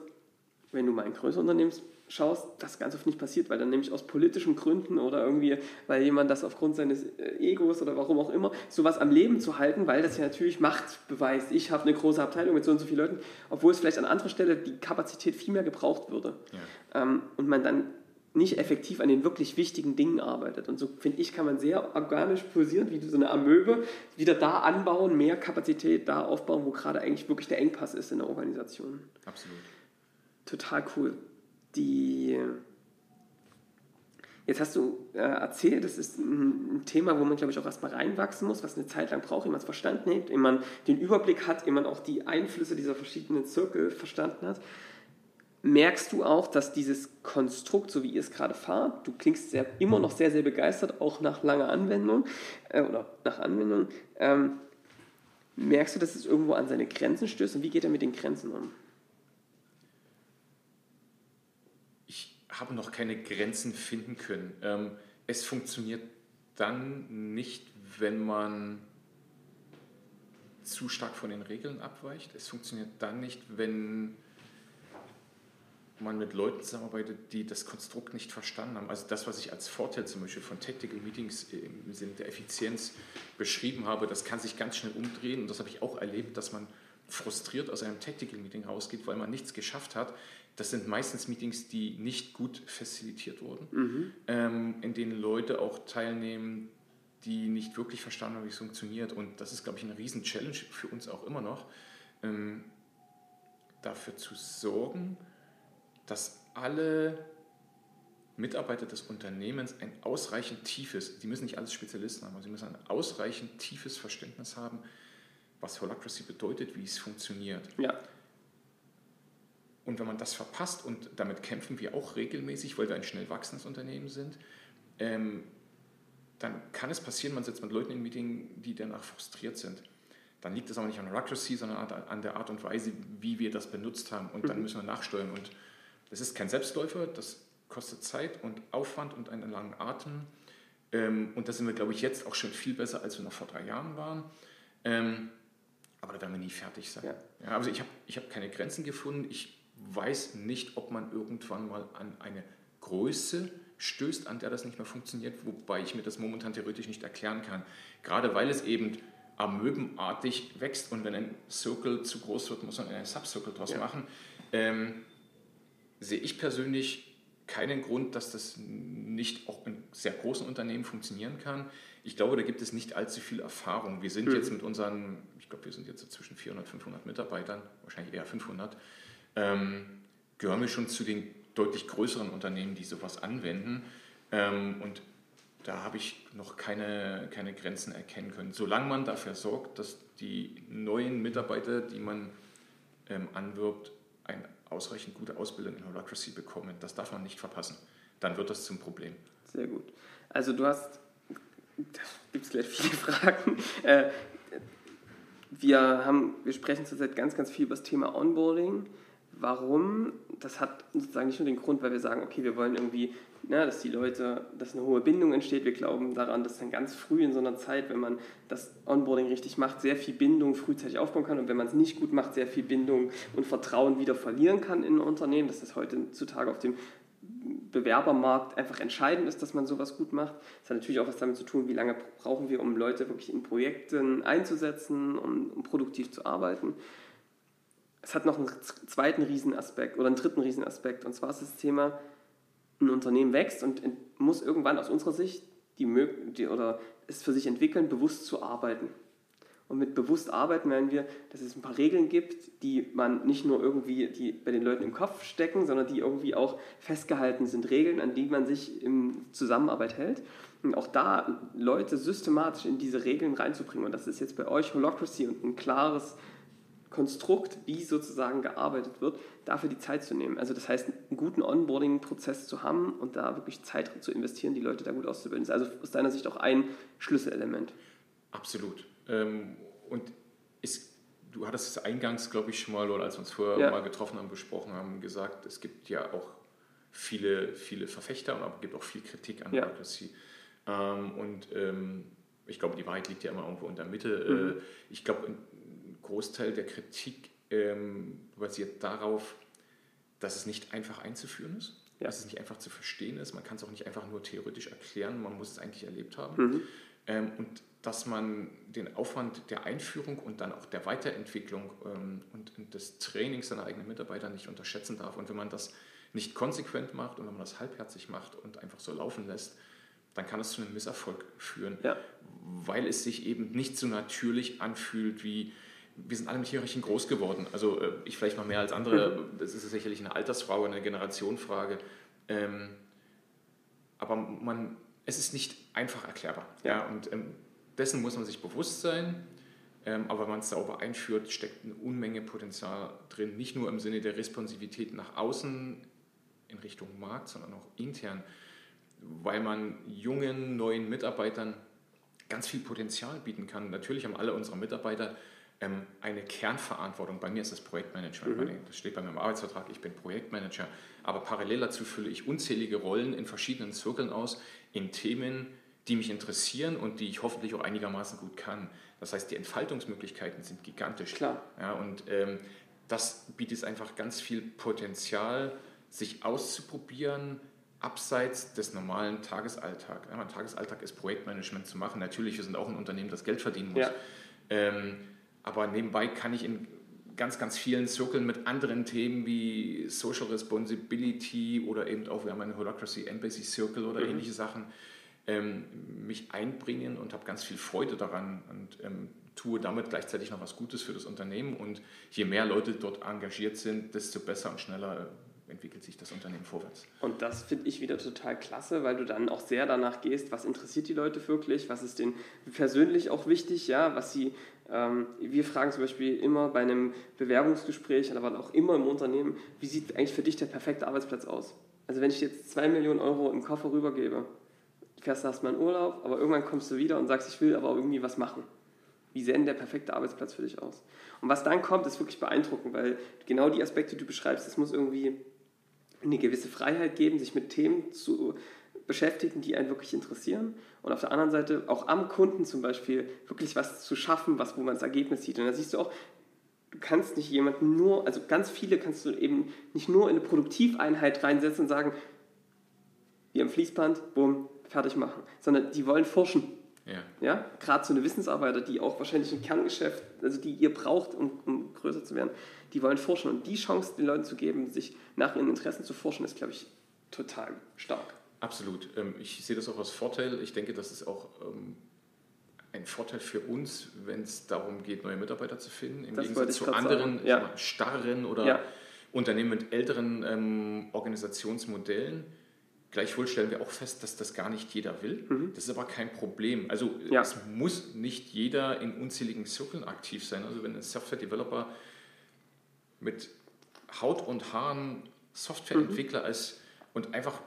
wenn du mal ein größeres Unternehmen schaust, das ganz oft nicht passiert, weil dann nämlich aus politischen Gründen oder irgendwie, weil jemand das aufgrund seines äh, Egos oder warum auch immer, sowas am Leben zu halten, weil das ja natürlich Macht beweist. Ich habe eine große Abteilung mit so und so vielen Leuten, obwohl es vielleicht an anderer Stelle die Kapazität viel mehr gebraucht würde. Ja. Ähm, und man dann nicht effektiv an den wirklich wichtigen Dingen arbeitet. Und so finde ich, kann man sehr organisch pulsierend, wie so eine Amöbe, wieder da anbauen, mehr Kapazität da aufbauen, wo gerade eigentlich wirklich der Engpass ist in der Organisation. Absolut. Total cool die. Jetzt hast du äh, erzählt, das ist ein, Thema, wo man, glaube ich, auch erstmal reinwachsen muss, was eine Zeit lang braucht, ehe man es verstanden hat, ehe man den Überblick hat, ehe man auch die Einflüsse dieser verschiedenen Zirkel verstanden hat. Merkst du auch, dass dieses Konstrukt, so wie ihr es gerade fahrt, du klingst sehr, immer noch sehr, sehr begeistert, auch nach langer Anwendung äh, oder nach Anwendung, ähm, merkst du, dass es irgendwo an seine Grenzen stößt und wie geht er mit den Grenzen um? Habe noch keine Grenzen finden können. Ähm, es funktioniert dann nicht, wenn man zu stark von den Regeln abweicht. Es funktioniert dann nicht, wenn man mit Leuten zusammenarbeitet, die das Konstrukt nicht verstanden haben. Also das, was ich als Vorteil zum Beispiel von Tactical Meetings im Sinne der Effizienz beschrieben habe, das kann sich ganz schnell umdrehen. Und das habe ich auch erlebt, dass man frustriert aus einem Tactical Meeting rausgeht, weil man nichts geschafft hat, das sind meistens Meetings, die nicht gut facilitiert wurden, mhm. ähm, in denen Leute auch teilnehmen, die nicht wirklich verstanden haben, wie es funktioniert. Und das ist, glaube ich, eine riesen Challenge für uns auch immer noch, ähm, dafür zu sorgen, dass alle Mitarbeiter des Unternehmens ein ausreichend tiefes, die müssen nicht alles Spezialisten haben, aber sie müssen ein ausreichend tiefes Verständnis haben, was Holacracy bedeutet, wie es funktioniert. Ja. Und wenn man das verpasst, und damit kämpfen wir auch regelmäßig, weil wir ein schnell wachsendes Unternehmen sind, ähm, dann kann es passieren, man sitzt mit Leuten im Meeting, die danach frustriert sind. Dann liegt es aber nicht an Holacracy, sondern an der Art und Weise, wie wir das benutzt haben. Und dann mhm. müssen wir nachsteuern. Und das ist kein Selbstläufer, das kostet Zeit und Aufwand und einen langen Atem. Ähm, und da sind wir, glaube ich, jetzt auch schon viel besser, als wir noch vor drei Jahren waren. Ähm, aber da werden wir nie fertig sein. Ja. Ja, also ich habe ich hab keine Grenzen gefunden. Ich weiß nicht, ob man irgendwann mal an eine Größe stößt, an der das nicht mehr funktioniert, wobei ich mir das momentan theoretisch nicht erklären kann. Gerade weil es eben amöbenartig wächst und wenn ein Circle zu groß wird, muss man einen Subcircle draus ja. machen. Ähm, sehe ich persönlich keinen Grund, dass das nicht auch in sehr großen Unternehmen funktionieren kann. Ich glaube, da gibt es nicht allzu viel Erfahrung. Wir sind mhm. jetzt mit unseren, ich glaube, wir sind jetzt so zwischen 400 und 500 Mitarbeitern, wahrscheinlich eher 500, ähm, gehören wir schon zu den deutlich größeren Unternehmen, die sowas anwenden. Ähm, und da habe ich noch keine, keine Grenzen erkennen können. Solange man dafür sorgt, dass die neuen Mitarbeiter, die man ähm, anwirbt, eine ausreichend gute Ausbildung in Holacracy bekommen, das darf man nicht verpassen. Dann wird das zum Problem. Sehr gut. Also du hast, da gibt es gleich viele Fragen. Äh, wir, haben, wir sprechen zurzeit ganz, ganz viel über das Thema Onboarding. Warum? Das hat sozusagen nicht nur den Grund, weil wir sagen, okay, wir wollen irgendwie, na, dass die Leute, dass eine hohe Bindung entsteht. Wir glauben daran, dass dann ganz früh in so einer Zeit, wenn man das Onboarding richtig macht, sehr viel Bindung frühzeitig aufbauen kann und wenn man es nicht gut macht, sehr viel Bindung und Vertrauen wieder verlieren kann in ein Unternehmen. Das ist heutzutage auf dem Bewerbermarkt einfach entscheidend ist, dass man sowas gut macht. Das hat natürlich auch was damit zu tun, wie lange brauchen wir, um Leute wirklich in Projekten einzusetzen, um, um produktiv zu arbeiten. Es hat noch einen zweiten Riesenaspekt oder einen dritten Riesenaspekt und zwar ist das Thema, ein Unternehmen wächst und muss irgendwann aus unserer Sicht die, die oder es für sich entwickeln, bewusst zu arbeiten. Und mit bewusst arbeiten meinen wir, dass es ein paar Regeln gibt, die man nicht nur irgendwie die bei den Leuten im Kopf stecken, sondern die irgendwie auch festgehalten sind. Regeln, an die man sich in Zusammenarbeit hält. Und auch da Leute systematisch in diese Regeln reinzubringen. Und das ist jetzt bei euch Holocracy und ein klares Konstrukt, wie sozusagen gearbeitet wird, dafür die Zeit zu nehmen. Also das heißt, einen guten Onboarding-Prozess zu haben und da wirklich Zeit zu investieren, die Leute da gut auszubilden. Das ist also aus deiner Sicht auch ein Schlüsselelement. Absolut. Ähm, und ist, du hattest es eingangs, glaube ich, schon mal, oder als wir uns vorher ja. mal getroffen haben, besprochen haben, gesagt, es gibt ja auch viele, viele Verfechter, aber es gibt auch viel Kritik an ja. Democracy. Ähm, und ähm, ich glaube, die Wahrheit liegt ja immer irgendwo in der Mitte. Mhm. Äh, ich glaube, ein Großteil der Kritik basiert darauf, dass es nicht einfach einzuführen ist, ja. dass es nicht einfach zu verstehen ist. Man kann es auch nicht einfach nur theoretisch erklären, man muss es eigentlich erlebt haben. Mhm. Ähm, und dass man den Aufwand der Einführung und dann auch der Weiterentwicklung ähm, und, und, des Trainings seiner eigenen Mitarbeiter nicht unterschätzen darf. Und wenn man das nicht konsequent macht und wenn man das halbherzig macht und einfach so laufen lässt, dann kann es zu einem Misserfolg führen, ja. weil es sich eben nicht so natürlich anfühlt wie wir sind alle mit Hierarchien groß geworden. Also äh, ich vielleicht noch mehr als andere. Mhm. Das ist sicherlich eine Altersfrage, eine Generationenfrage. Ähm, aber man, es ist nicht einfach erklärbar. Ja. ja und ähm, dessen muss man sich bewusst sein. Ähm, aber wenn man es sauber einführt, steckt eine Unmenge Potenzial drin. Nicht nur im Sinne der Responsivität nach außen in Richtung Markt, sondern auch intern, weil man jungen, neuen Mitarbeitern ganz viel Potenzial bieten kann. Natürlich haben alle unsere Mitarbeiter ähm, eine Kernverantwortung. Bei mir ist das Projektmanagement. Mhm. Das steht bei meinem Arbeitsvertrag, ich bin Projektmanager. Aber parallel dazu fülle ich unzählige Rollen in verschiedenen Zirkeln aus, in Themen, die mich interessieren und die ich hoffentlich auch einigermaßen gut kann. Das heißt, die Entfaltungsmöglichkeiten sind gigantisch. Klar. Ja, und ähm, das bietet einfach ganz viel Potenzial, sich auszuprobieren, abseits des normalen Tagesalltags. Ja, mein Tagesalltag ist Projektmanagement zu machen. Natürlich, wir sind auch ein Unternehmen, das Geld verdienen muss. Ja. Ähm, aber nebenbei kann ich in ganz, ganz vielen Zirkeln mit anderen Themen wie Social Responsibility oder eben auch, wir haben eine Holacracy Embassy Circle oder mhm. ähnliche Sachen, ähm, mich einbringen und habe ganz viel Freude daran und ähm, tue damit gleichzeitig noch was Gutes für das Unternehmen. Und je mehr Leute dort engagiert sind, desto besser und schneller entwickelt sich das Unternehmen vorwärts. Und das finde ich wieder total klasse, weil du dann auch sehr danach gehst, was interessiert die Leute wirklich, was ist denen persönlich auch wichtig, ja, was sie, wir fragen zum Beispiel immer bei einem Bewerbungsgespräch, aber auch immer im Unternehmen, wie sieht eigentlich für dich der perfekte Arbeitsplatz aus? Also wenn ich jetzt zwei Millionen Euro im Koffer rübergebe, fährst du erstmal in Urlaub, aber irgendwann kommst du wieder und sagst, ich will aber irgendwie was machen. Wie sähe denn der perfekte Arbeitsplatz für dich aus? Und was dann kommt, ist wirklich beeindruckend, weil genau die Aspekte, die du beschreibst, das muss irgendwie eine gewisse Freiheit geben, sich mit Themen zu beschäftigen, die einen wirklich interessieren. Und auf der anderen Seite auch am Kunden zum Beispiel wirklich was zu schaffen, was, wo man das Ergebnis sieht. Und da siehst du auch, du kannst nicht jemanden nur, also ganz viele kannst du eben nicht nur in eine Produktiveinheit reinsetzen und sagen, wie am Fließband, bumm, fertig machen, sondern die wollen forschen. Ja. ja? Gerade so eine Wissensarbeiter, die auch wahrscheinlich ein Kerngeschäft, also die ihr braucht, um, um größer zu werden, die wollen forschen. Und die Chance den Leuten zu geben, sich nach ihren Interessen zu forschen, ist, glaube ich, total stark. Absolut. Ähm, ich sehe das auch als Vorteil. Ich denke, das ist auch ähm, ein Vorteil für uns, wenn es darum geht, neue Mitarbeiter zu finden. Im das Gegensatz zu anderen ja. starren oder ja. Unternehmen mit älteren ähm, Organisationsmodellen Gleichwohl stellen wir auch fest, dass das gar nicht jeder will. Mhm. Das ist aber kein Problem. Also ja. es muss nicht jeder in unzähligen Zirkeln aktiv sein. Also wenn ein Software-Developer mit Haut und Haaren Softwareentwickler mhm. ist und einfach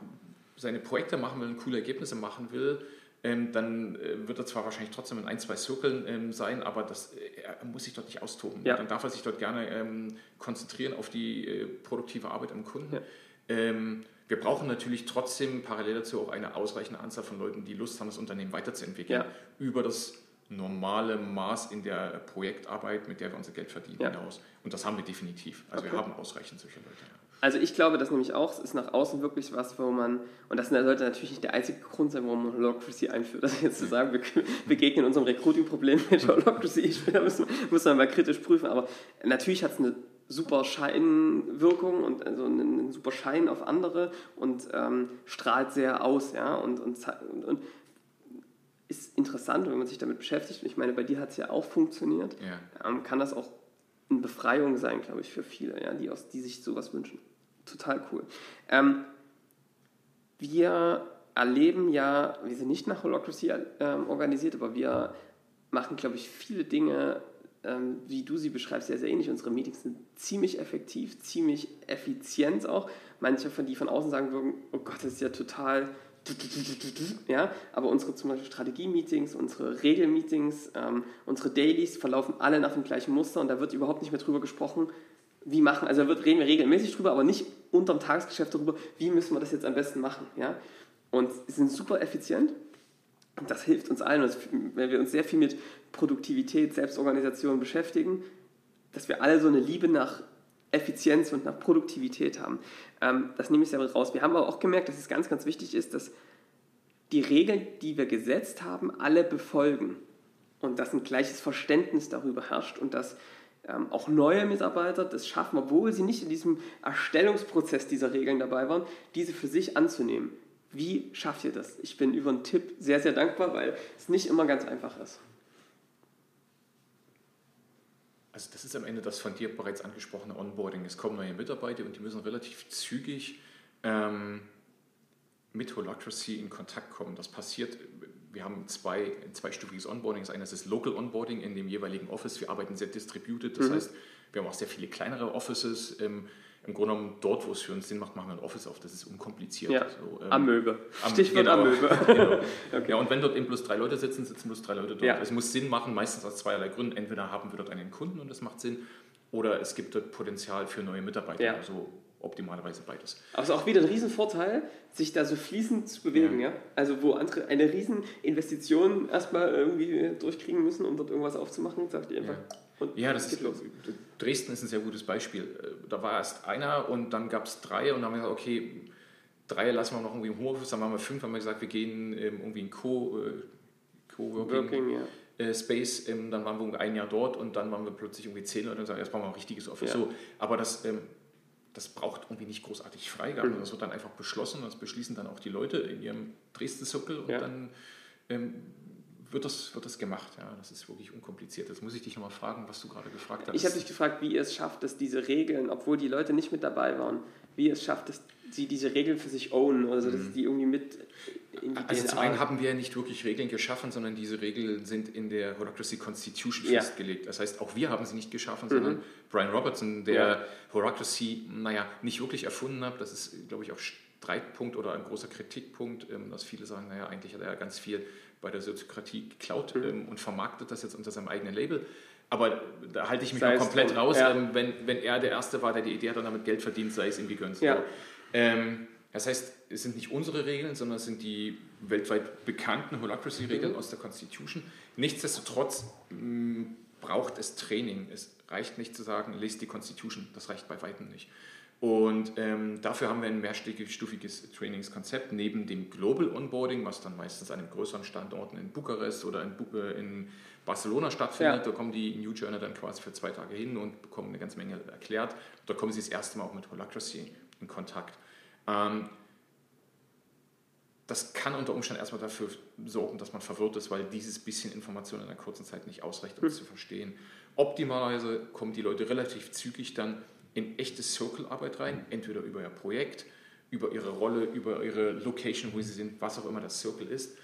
seine Projekte machen will und coole Ergebnisse machen will, ähm, dann äh, wird er zwar wahrscheinlich trotzdem in ein, zwei Zirkeln ähm, sein, aber das, äh, er muss sich dort nicht austoben. Ja. Dann darf er sich dort gerne ähm, konzentrieren auf die äh, produktive Arbeit am Kunden. Ja. Ähm, wir brauchen natürlich trotzdem parallel dazu auch eine ausreichende Anzahl von Leuten, die Lust haben, das Unternehmen weiterzuentwickeln, ja. über das normale Maß in der Projektarbeit, mit der wir unser Geld verdienen, hinaus. Und das haben wir definitiv. Also okay. wir haben ausreichend solche Leute. Also ich glaube das nämlich auch, es ist nach außen wirklich was, wo man, und das sollte natürlich nicht der einzige Grund sein, warum man Holocracy einführt, also jetzt zu sagen, wir begegnen unserem Recruiting-Problem mit Holocracy, da muss, muss man mal kritisch prüfen, aber natürlich hat es eine super Scheinwirkung und also einen, super Schein auf andere und ähm, strahlt sehr aus, ja, und, und, und, ist interessant, wenn man sich damit beschäftigt. Und ich meine, bei dir hat es ja auch funktioniert. Ja. Ähm, kann das auch eine Befreiung sein, glaube ich, für viele, ja, die, aus, die sich sowas wünschen. Total cool. Ähm, wir erleben ja, wir sind nicht nach Holocracy ähm, organisiert, aber wir machen, glaube ich, viele Dinge, ähm, wie du sie beschreibst, sehr, sehr ähnlich. Unsere Meetings sind ziemlich effektiv, ziemlich effizient auch. Manche von die von außen sagen würden, oh Gott, das ist ja total ja, aber unsere zum Beispiel Strategie-Meetings, unsere Regel-Meetings, ähm, unsere Dailies verlaufen alle nach dem gleichen Muster und da wird überhaupt nicht mehr drüber gesprochen, wie machen, also da wird, reden wir regelmäßig drüber, aber nicht unterm Tagesgeschäft darüber, wie müssen wir das jetzt am besten machen. Ja? Und sind super effizient und das hilft uns allen, wenn wir uns sehr viel mit Produktivität, Selbstorganisation beschäftigen, dass wir alle so eine Liebe nach Effizienz und nach Produktivität haben. Ähm, das nehme ich selber raus. Wir haben aber auch gemerkt, dass es ganz, ganz wichtig ist, dass die Regeln, die wir gesetzt haben, alle befolgen und dass ein gleiches Verständnis darüber herrscht und dass ähm, auch neue Mitarbeiter das schaffen, obwohl sie nicht in diesem Erstellungsprozess dieser Regeln dabei waren, diese für sich anzunehmen. Wie schafft ihr das? Ich bin über einen Tipp sehr, sehr dankbar, weil es nicht immer ganz einfach ist. Also das ist am Ende das von dir bereits angesprochene Onboarding. Es kommen neue Mitarbeiter und die müssen relativ zügig ähm, mit Holacracy in Kontakt kommen. Das passiert, wir haben zwei, zweistufiges Onboarding. Das eine ist das Local Onboarding in dem jeweiligen Office. Wir arbeiten sehr distributed, das mhm. heißt, wir haben auch sehr viele kleinere Offices. Ähm, im Grunde genommen dort, wo es für uns Sinn macht, machen wir ein Office auf. Das ist unkompliziert. Ja. So, ähm, Amöbe. Am, Stichwort genau, Amöbe. genau. okay. Ja, und wenn dort eben bloß drei Leute sitzen, sitzen bloß drei Leute dort. Ja. Es muss Sinn machen, meistens aus zweierlei Gründen. Entweder haben wir dort einen Kunden und das macht Sinn, oder es gibt dort Potenzial für neue Mitarbeiter. Ja. Also optimalerweise beides. Aber es ist auch wieder ein Riesenvorteil, sich da so fließend zu bewegen. Ja. ja? Also wo andere eine Rieseninvestition erstmal irgendwie durchkriegen müssen, um dort irgendwas aufzumachen, sagt ihr einfach, ja. Und ja, das ist, los. Dresden ist ein sehr gutes Beispiel. Äh, da war erst einer und dann gab es drei und dann haben wir gesagt, okay, drei lassen wir noch irgendwie im Homeoffice, dann waren wir fünf, haben wir gesagt, wir gehen ähm, irgendwie in Co, äh, Co-Working ja. Äh, Space, ähm, dann waren wir ein Jahr dort und dann waren wir plötzlich irgendwie zehn Leute und sagen, jetzt brauchen wir ein richtiges Office. So, aber das, ähm, das braucht irgendwie nicht großartig Freigabe, mhm. das wird dann einfach beschlossen und das beschließen dann auch die Leute in ihrem Dresden-Circle und ja. dann wird das, wird das gemacht. Ja, das ist wirklich unkompliziert. Jetzt muss ich dich nochmal fragen, was du gerade gefragt hast. Ich habe dich gefragt, wie ihr es schafft, dass diese Regeln, obwohl die Leute nicht mit dabei waren, wie ihr es schafft, dass sie diese Regeln für sich ownen, also dass mhm. die irgendwie mit in die Also DNA zum einen haben wir ja nicht wirklich Regeln geschaffen, sondern diese Regeln sind in der Holacracy Constitution ja. festgelegt. Das heißt, auch wir haben sie nicht geschaffen, mhm. sondern Brian Robertson, der ja. Holacracy, naja, nicht wirklich erfunden hat. Das ist, glaube ich, auch Streitpunkt oder ein großer Kritikpunkt, ähm, dass viele sagen, naja, eigentlich hat er ja ganz viel bei der Soziokratie geklaut mhm. ähm, und vermarktet das jetzt unter seinem eigenen Label. Aber da halte ich mich sei komplett raus, ja. ähm, wenn, wenn er der Erste war, der die Idee hat und damit Geld verdient, sei es ihm gegönnt. Ja. Ähm, das heißt, es sind nicht unsere Regeln, sondern es sind die weltweit bekannten Holacracy-Regeln mhm. aus der Constitution. Nichtsdestotrotz mh, braucht es Training. Es reicht nicht zu sagen, lest die Constitution. Das reicht bei weitem nicht. Und ähm, dafür haben wir ein mehrstufiges Trainingskonzept neben dem Global Onboarding, was dann meistens an einem größeren Standorten in Bukarest oder in, Bu äh, in Barcelona stattfindet. Ja. Da kommen die New Journey dann quasi für zwei Tage hin und bekommen eine ganze Menge erklärt. Da kommen sie das erste Mal auch mit Holacracy in Kontakt. Ähm, das kann unter Umständen erstmal dafür sorgen, dass man verwirrt ist, weil dieses bisschen Information in einer kurzen Zeit nicht ausreicht, um es hm. zu verstehen. Optimalerweise kommen die Leute relativ zügig dann in echte Circle-Arbeit rein, entweder über ihr Projekt, über ihre Rolle, über ihre Location, wo sie sind, was auch immer das Circle ist.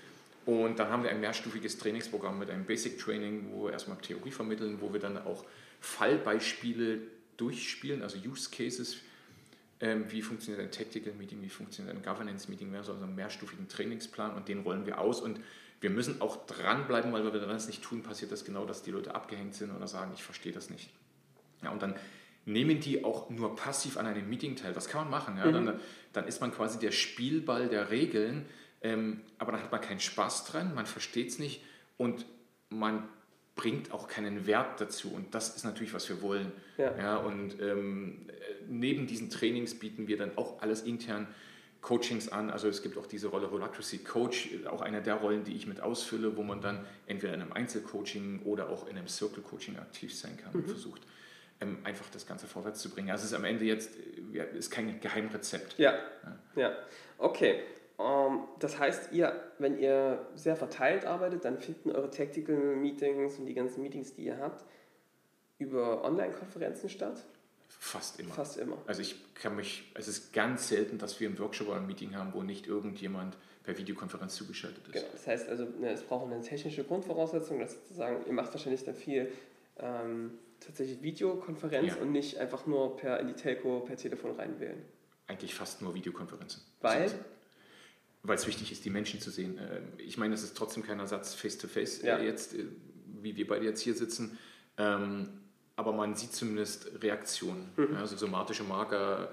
Und dann haben wir ein mehrstufiges Trainingsprogramm mit einem Basic Training, wo wir erstmal Theorie vermitteln, wo wir dann auch Fallbeispiele durchspielen, also Use Cases. Ähm, wie funktioniert ein Tactical Meeting, wie funktioniert ein Governance Meeting, wir haben also einen mehrstufigen Trainingsplan und den rollen wir aus. Und wir müssen auch dranbleiben, weil wenn wir das nicht tun, passiert das genau, dass die Leute abgehängt sind oder sagen, ich verstehe das nicht. Ja, und dann nehmen die auch nur passiv an einem Meeting teil. Das kann man machen. Ja? Mhm. Dann, dann ist man quasi der Spielball der Regeln, ähm, aber dann hat man keinen Spaß dran, man versteht es nicht und man bringt auch keinen Wert dazu. Und das ist natürlich, was wir wollen. Ja. Ja, und ähm, neben diesen Trainings bieten wir dann auch alles intern Coachings an. Also es gibt auch diese Rolle Holacracy Coach, auch eine der Rollen, die ich mit ausfülle, wo man dann entweder in einem Einzelcoaching oder auch in einem Circle Coaching aktiv sein kann und versucht, ähm, einfach das Ganze vorwärts zu bringen. Also es ist am Ende jetzt ja, ist kein Geheimrezept. Ja, ja. Okay. Ähm, das heißt, ihr, wenn ihr sehr verteilt arbeitet, dann finden eure Tactical Meetings und die ganzen Meetings, die ihr habt, über Online-Konferenzen statt? Fast immer. Fast immer. Also ich kann mich, es ist ganz selten, dass wir einen Workshop oder ein Meeting haben, wo nicht irgendjemand per Videokonferenz zugeschaltet ist. Genau. Das heißt also, ne, es braucht eine technische Grundvoraussetzung, dass sozusagen, ihr macht wahrscheinlich dann viel ähm, tatsächlich Videokonferenz Ja. und nicht einfach nur per in die Telco per Telefon reinwählen. Eigentlich fast nur Videokonferenzen. Weil? Weil es wichtig ist, die Menschen zu sehen. Ähm, Ich meine, es ist trotzdem kein Ersatz face-to-face, Ja. äh, jetzt, äh, wie wir beide jetzt hier sitzen. Ähm, Aber man sieht zumindest Reaktionen. Mhm. Ja, Also somatische Marker,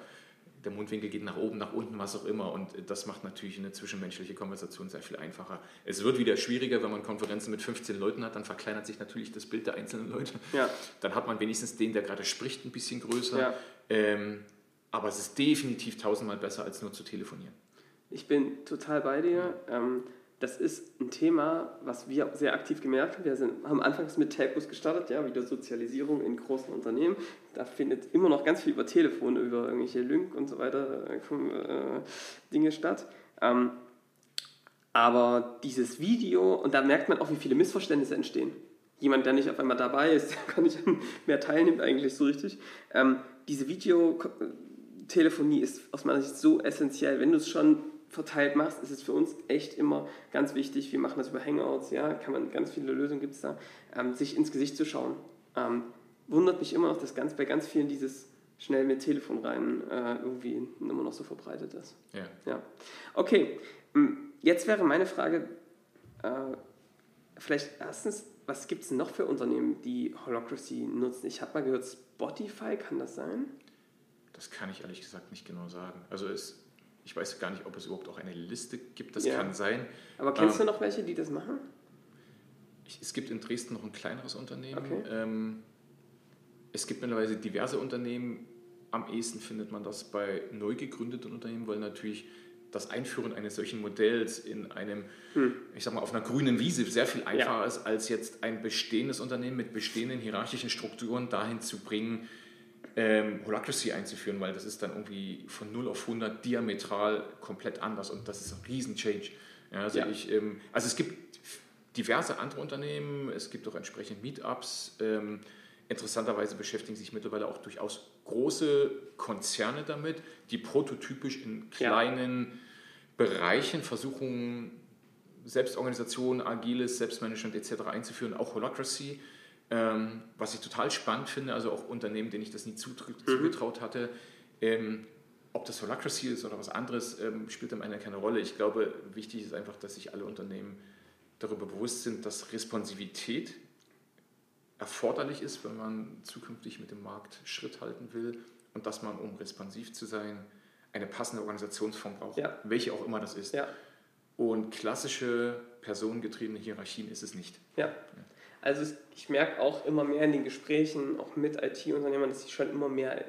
der Mundwinkel geht nach oben, nach unten, was auch immer. Und das macht natürlich eine zwischenmenschliche Konversation sehr viel einfacher. Es wird wieder schwieriger, wenn man Konferenzen mit 15 Leuten hat, dann verkleinert sich natürlich das Bild der einzelnen Leute. Ja. Dann hat man wenigstens den, der gerade spricht, ein bisschen größer. Ja. Ähm, aber es ist definitiv tausendmal besser, als nur zu telefonieren. Ich bin total bei dir. Ähm, das ist ein Thema, was wir sehr aktiv gemerkt haben. Wir sind, haben anfangs mit Telcos gestartet, ja, wieder Sozialisierung in großen Unternehmen. Da findet immer noch ganz viel über Telefon, über irgendwelche Link und so weiter äh, äh, Dinge statt. Ähm, aber dieses Video, und da merkt man auch, wie viele Missverständnisse entstehen. Jemand, der nicht auf einmal dabei ist, der gar nicht mehr teilnimmt eigentlich so richtig. Ähm, diese Videotelefonie ist aus meiner Sicht so essentiell. Wenn du es schon verteilt machst, ist es für uns echt immer ganz wichtig. Wir machen das über Hangouts, ja, kann man ganz viele Lösungen gibt es da, ähm, sich ins Gesicht zu schauen. Ähm, wundert mich immer noch, dass ganz, bei ganz vielen dieses schnell mit Telefon rein äh, irgendwie immer noch so verbreitet ist. Ja. Ja. Okay, m, jetzt wäre meine Frage, äh, vielleicht erstens, was gibt es noch für Unternehmen, die Holacracy nutzen? Ich habe mal gehört, Spotify, kann das sein? Das kann ich ehrlich gesagt nicht genau sagen. Also es, ich weiß gar nicht, ob es überhaupt auch eine Liste gibt. Das Ja. kann sein. Aber kennst Ähm, du noch welche, die das machen? Ich, es gibt in Dresden noch ein kleineres Unternehmen. Okay. Ähm, es gibt mittlerweile diverse Unternehmen. Am ehesten findet man das bei neu gegründeten Unternehmen, weil natürlich das Einführen eines solchen Modells in einem, Hm. ich sag mal, auf einer grünen Wiese sehr viel einfacher ist, als jetzt ein bestehendes Unternehmen mit bestehenden hierarchischen Strukturen dahin zu bringen, ähm, Holacracy einzuführen, weil das ist dann irgendwie von 0 auf 100 diametral komplett anders und das ist ein riesen Change. Ja, also, Ja. Ich, ähm, also es gibt diverse andere Unternehmen, es gibt auch entsprechend Meetups. Ähm, interessanterweise beschäftigen sich mittlerweile auch durchaus große Konzerne damit, die prototypisch in Ja. kleinen Bereichen versuchen, Selbstorganisation, agiles Selbstmanagement etc. einzuführen, auch Holacracy. Ähm, was ich total spannend finde, also auch Unternehmen, denen ich das nie zutr- zugetraut hatte, ähm, ob das Holacracy ist oder was anderes, ähm, spielt am Ende keine Rolle. Ich glaube, wichtig ist einfach, dass sich alle Unternehmen darüber bewusst sind, dass Responsivität erforderlich ist, wenn man zukünftig mit dem Markt Schritt halten will und dass man, um responsiv zu sein, eine passende Organisationsform braucht, Ja. welche auch immer das ist. Ja. Und klassische personengetriebene Hierarchien ist es nicht. Ja. Also ich merke auch immer mehr in den Gesprächen, auch mit IT-Unternehmern, dass sie schon immer mehr,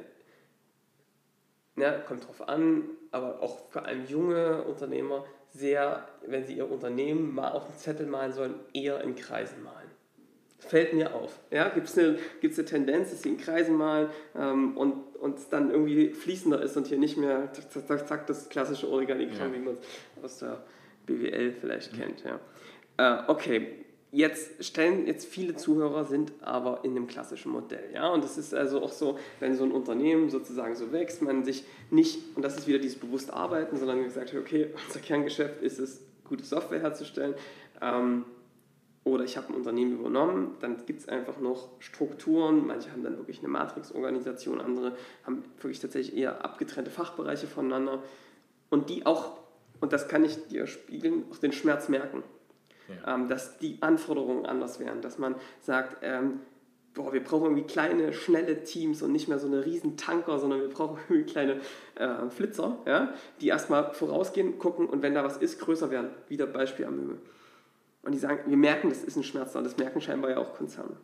ne, kommt drauf an, aber auch vor allem junge Unternehmer sehr, wenn sie ihr Unternehmen mal auf den Zettel malen sollen, eher in Kreisen malen. Fällt mir auf. Ja, Gibt es eine, gibt's eine Tendenz, dass sie in Kreisen malen ähm, und und es dann irgendwie fließender ist und hier nicht mehr zack, zack, zack, zack das klassische Organigramm, Ja. wie man es aus der BWL vielleicht kennt. Ja. Äh, okay, jetzt stellen jetzt viele Zuhörer sind aber in dem klassischen Modell, ja, und es ist also auch so, wenn so ein Unternehmen sozusagen so wächst, man sich nicht und das ist wieder dieses bewusst Arbeiten, sondern gesagt okay, unser Kerngeschäft ist es, gute Software herzustellen. Ähm, oder ich habe ein Unternehmen übernommen, dann gibt es einfach noch Strukturen. Manche haben dann wirklich eine Matrixorganisation, andere haben wirklich tatsächlich eher abgetrennte Fachbereiche voneinander und die auch, und das kann ich dir spiegeln, auch den Schmerz merken, Ja. ähm, dass die Anforderungen anders wären, dass man sagt, ähm, boah, wir brauchen irgendwie kleine, schnelle Teams und nicht mehr so eine riesen Tanker, sondern wir brauchen irgendwie kleine äh, Flitzer, ja, die erstmal vorausgehen, gucken und wenn da was ist, größer werden. Wieder Beispiel Amöbe. Und die sagen, wir merken, das ist ein Schmerz und das merken scheinbar ja auch Konzerne.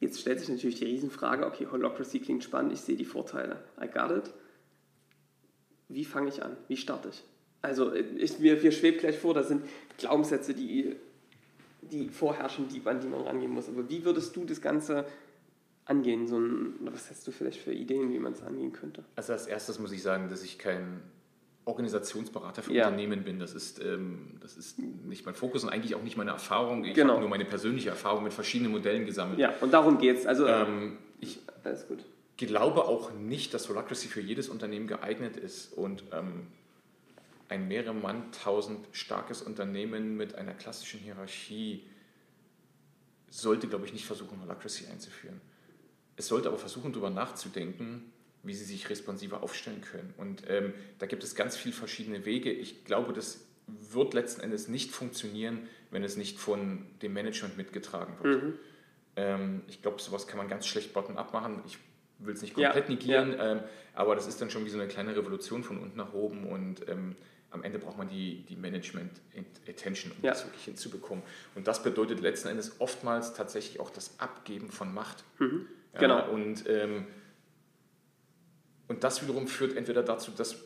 Jetzt stellt sich natürlich die Riesenfrage, okay, Holocracy klingt spannend, ich sehe die Vorteile. I got it. Wie fange ich an? Wie starte ich? Also ich, mir, mir schwebt gleich vor, da sind Glaubenssätze, die, die vorherrschen, die, an die man rangehen muss. Aber wie würdest du das Ganze angehen? So ein, was hast du vielleicht für Ideen, wie man es angehen könnte? Also als erstes muss ich sagen, dass ich kein Organisationsberater für Ja. Unternehmen bin. Das ist, ähm, das ist nicht mein Fokus und eigentlich auch nicht meine Erfahrung. Ich Genau. habe nur meine persönliche Erfahrung mit verschiedenen Modellen gesammelt. Ja, und darum geht's. Also, Ähm, ich alles gut. glaube auch nicht, dass Holacracy für jedes Unternehmen geeignet ist und ähm, ein mehrere Mann tausend starkes Unternehmen mit einer klassischen Hierarchie sollte, glaube ich, nicht versuchen, Holacracy einzuführen. Es sollte aber versuchen, darüber nachzudenken, wie sie sich responsiver aufstellen können. Und ähm, da gibt es ganz viele verschiedene Wege. Ich glaube, das wird letzten Endes nicht funktionieren, wenn es nicht von dem Management mitgetragen wird. Mhm. Ähm, ich glaube, sowas kann man ganz schlecht bottom-up machen. Ich will es nicht Ja, komplett negieren, ähm, aber das ist dann schon wie so eine kleine Revolution von unten nach oben und ähm, am Ende braucht man die, die Management-Attention, um Ja. das wirklich hinzubekommen. Und das bedeutet letzten Endes oftmals tatsächlich auch das Abgeben von Macht. Mhm. Ja, Genau. Und, ähm, und das wiederum führt entweder dazu, dass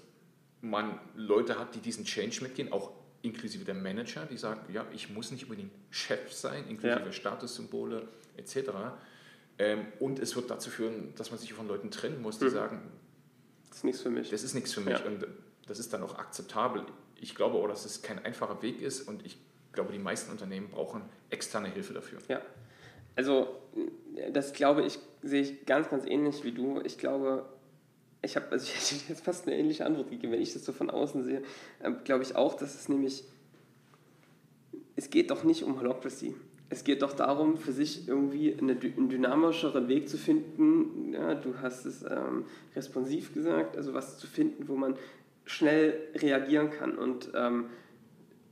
man Leute hat, die diesen Change mitgehen, auch inklusive der Manager, die sagen, ja, ich muss nicht unbedingt Chef sein, inklusive Ja. Statussymbole etc. Ähm, und es wird dazu führen, dass man sich von Leuten trennen muss, die Mhm. sagen, Das ist nichts für mich. das ist nichts für mich Ja. und das ist dann auch akzeptabel. Ich glaube auch, dass es kein einfacher Weg ist und ich glaube, die meisten Unternehmen brauchen externe Hilfe dafür. Ja. Also, das glaube ich, sehe ich ganz, ganz ähnlich wie du. Ich glaube, ich habe, also ich hätte jetzt fast eine ähnliche Antwort gegeben, wenn ich das so von außen sehe. Ähm, glaube ich auch, dass es nämlich, es geht doch nicht um Holocracy. Es geht doch darum, für sich irgendwie eine, einen dynamischeren Weg zu finden. Ja, du hast es ähm, responsiv gesagt, also was zu finden, wo man schnell reagieren kann und ähm,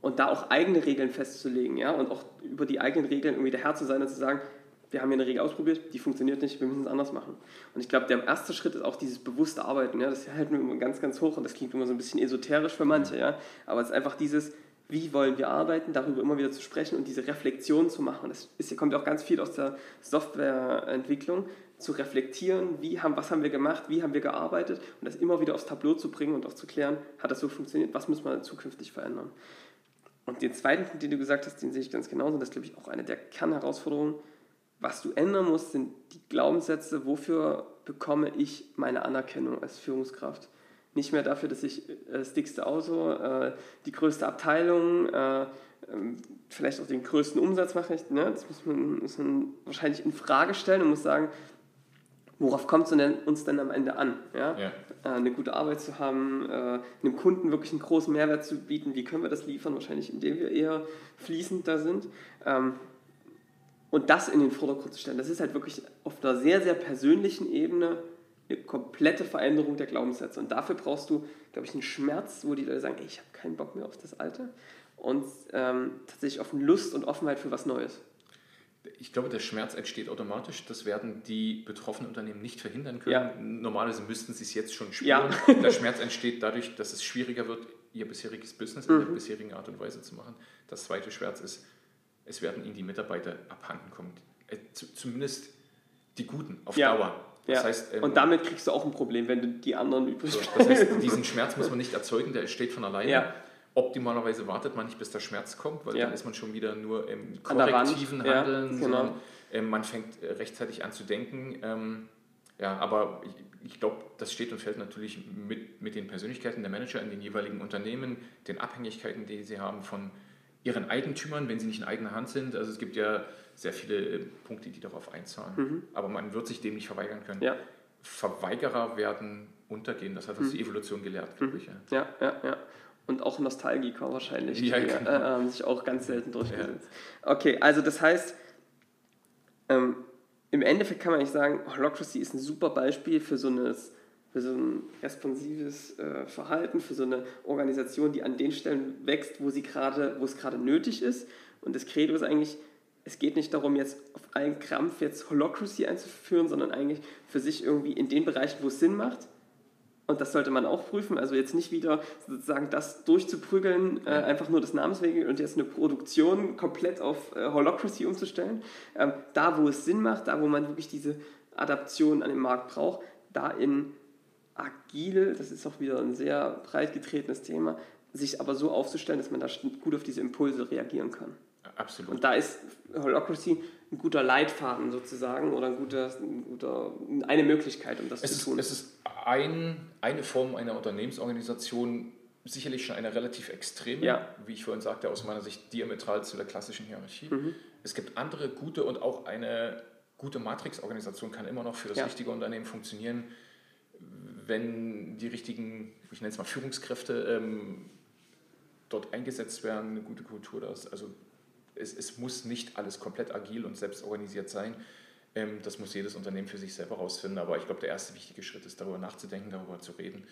und da auch eigene Regeln festzulegen, ja, und auch über die eigenen Regeln irgendwie der Herr zu sein und zu sagen, wir haben hier eine Regel ausprobiert, die funktioniert nicht, wir müssen es anders machen. Und ich glaube, der erste Schritt ist auch dieses bewusste Arbeiten, ja, das hält mir immer ganz, ganz hoch und das klingt immer so ein bisschen esoterisch für manche, ja, aber es ist einfach dieses, wie wollen wir arbeiten, darüber immer wieder zu sprechen und diese Reflexion zu machen. Das ist, kommt ja auch ganz viel aus der Softwareentwicklung, zu reflektieren, wie haben, was haben wir gemacht, wie haben wir gearbeitet und das immer wieder aufs Tableau zu bringen und auch zu klären, hat das so funktioniert, was müssen wir zukünftig verändern. Und den zweiten Punkt, den du gesagt hast, den sehe ich ganz genauso. Das ist, glaube ich, auch eine der Kernherausforderungen. Was du ändern musst, sind die Glaubenssätze, wofür bekomme ich meine Anerkennung als Führungskraft. Nicht mehr dafür, dass ich äh, das dickste Auto, äh, die größte Abteilung, äh, ähm, vielleicht auch den größten Umsatz mache. Ne? Das muss man, muss man wahrscheinlich in Frage stellen und muss sagen, worauf kommt es uns denn am Ende an? Ja? Ja. äh, eine gute Arbeit zu haben, äh, einem Kunden wirklich einen großen Mehrwert zu bieten. Wie können wir das liefern? Wahrscheinlich, indem wir eher fließend da sind. Ähm, und das in den Vordergrund zu stellen, das ist halt wirklich auf einer sehr, sehr persönlichen Ebene eine komplette Veränderung der Glaubenssätze. Und dafür brauchst du, glaube ich, einen Schmerz, wo die Leute sagen, ey, ich habe keinen Bock mehr auf das Alte. Und ähm, tatsächlich auf eine Lust und Offenheit für was Neues. Ich glaube, der Schmerz entsteht automatisch. Das werden die betroffenen Unternehmen nicht verhindern können. Ja. Normalerweise müssten sie es jetzt schon Ja. spüren. Der Schmerz entsteht dadurch, dass es schwieriger wird, ihr bisheriges Business in der Mhm. bisherigen Art und Weise zu machen. Das zweite Schmerz ist, es werden ihnen die Mitarbeiter abhanden kommen. Äh, zu- Zumindest die Guten auf Ja. Dauer. Das Ja. heißt, ähm, und damit kriegst du auch ein Problem, wenn du die anderen übrig so, das heißt, diesen Schmerz muss man nicht erzeugen, der entsteht von alleine. Ja. Optimalerweise wartet man nicht, bis der Schmerz kommt, weil Ja. dann ist man schon wieder nur im der Wand. korrektiven Ja, Handeln. genau. sondern, ähm, man fängt äh, rechtzeitig an zu denken. Ähm, ja, aber ich, ich glaube, das steht und fällt natürlich mit, mit den Persönlichkeiten der Manager in den jeweiligen Unternehmen, den Abhängigkeiten, die sie haben von ihren Eigentümern, wenn sie nicht in eigener Hand sind. Also es gibt ja sehr viele äh, Punkte, die darauf einzahlen. Aber man wird sich dem nicht verweigern können. Mhm. Ja. Verweigerer werden untergehen. Das hat uns die Evolution gelehrt, glaube ich. Ja. Ja, ja, ja. Und auch Nostalgiker wahrscheinlich, Ja, die genau. äh, haben sich auch ganz selten durchgesetzt. Okay, also das heißt, ähm, im Endeffekt kann man eigentlich sagen, Holocracy ist ein super Beispiel für so, eine, für so ein responsives äh, Verhalten, für so eine Organisation, die an den Stellen wächst, wo, sie gerade, wo es gerade nötig ist. Und das Credo ist eigentlich, es geht nicht darum, jetzt auf allen Krampf jetzt Holocracy einzuführen, sondern eigentlich für sich irgendwie in den Bereichen, wo es Sinn macht, Und das sollte man auch prüfen. Also jetzt nicht wieder sozusagen das durchzuprügeln, äh, einfach nur des Namens wegen und jetzt eine Produktion komplett auf äh, Holocracy umzustellen. Ähm, da, wo es Sinn macht, da, wo man wirklich diese Adaption an den Markt braucht, da in agil, das ist auch wieder ein sehr breit getretenes Thema, sich aber so aufzustellen, dass man da gut auf diese Impulse reagieren kann. Absolut. Und da ist Holocracy ein guter Leitfaden sozusagen oder ein guter, ein guter, eine Möglichkeit, um das es zu tun. es ist ein, eine Form einer Unternehmensorganisation, sicherlich schon eine relativ extreme, ja. wie ich vorhin sagte, aus meiner Sicht diametral zu der klassischen Hierarchie. Mhm. Es gibt andere gute und auch eine gute Matrix-Organisation kann immer noch für das ja. richtige Unternehmen funktionieren, wenn die richtigen, ich nenne es mal Führungskräfte, ähm, dort eingesetzt werden, eine gute Kultur da ist. Also es, es muss nicht alles komplett agil und selbst organisiert sein. Ähm, das muss jedes Unternehmen für sich selber rausfinden. Aber ich glaube, der erste wichtige Schritt ist, darüber nachzudenken, darüber zu reden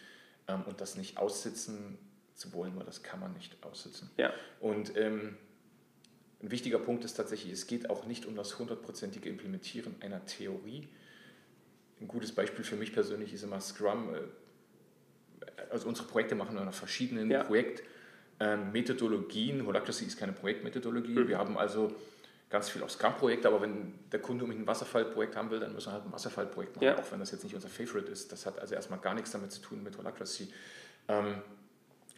ähm, und das nicht aussitzen zu wollen, weil das kann man nicht aussitzen. Ja. Und ähm, ein wichtiger Punkt ist tatsächlich, es geht auch nicht um das hundertprozentige Implementieren einer Theorie. Ein gutes Beispiel für mich persönlich ist immer Scrum. Äh, also unsere Projekte machen wir nach verschiedenen ja. Projektmethodologien. Ähm, Holacracy ist keine Projektmethodologie. Mhm. Wir haben also ganz viel auch Scrum-Projekte, aber wenn der Kunde unbedingt ein Wasserfallprojekt haben will, dann müssen wir halt ein Wasserfallprojekt machen, ja. auch wenn das jetzt nicht unser Favorite ist. Das hat also erstmal gar nichts damit zu tun mit Holacracy. Ähm,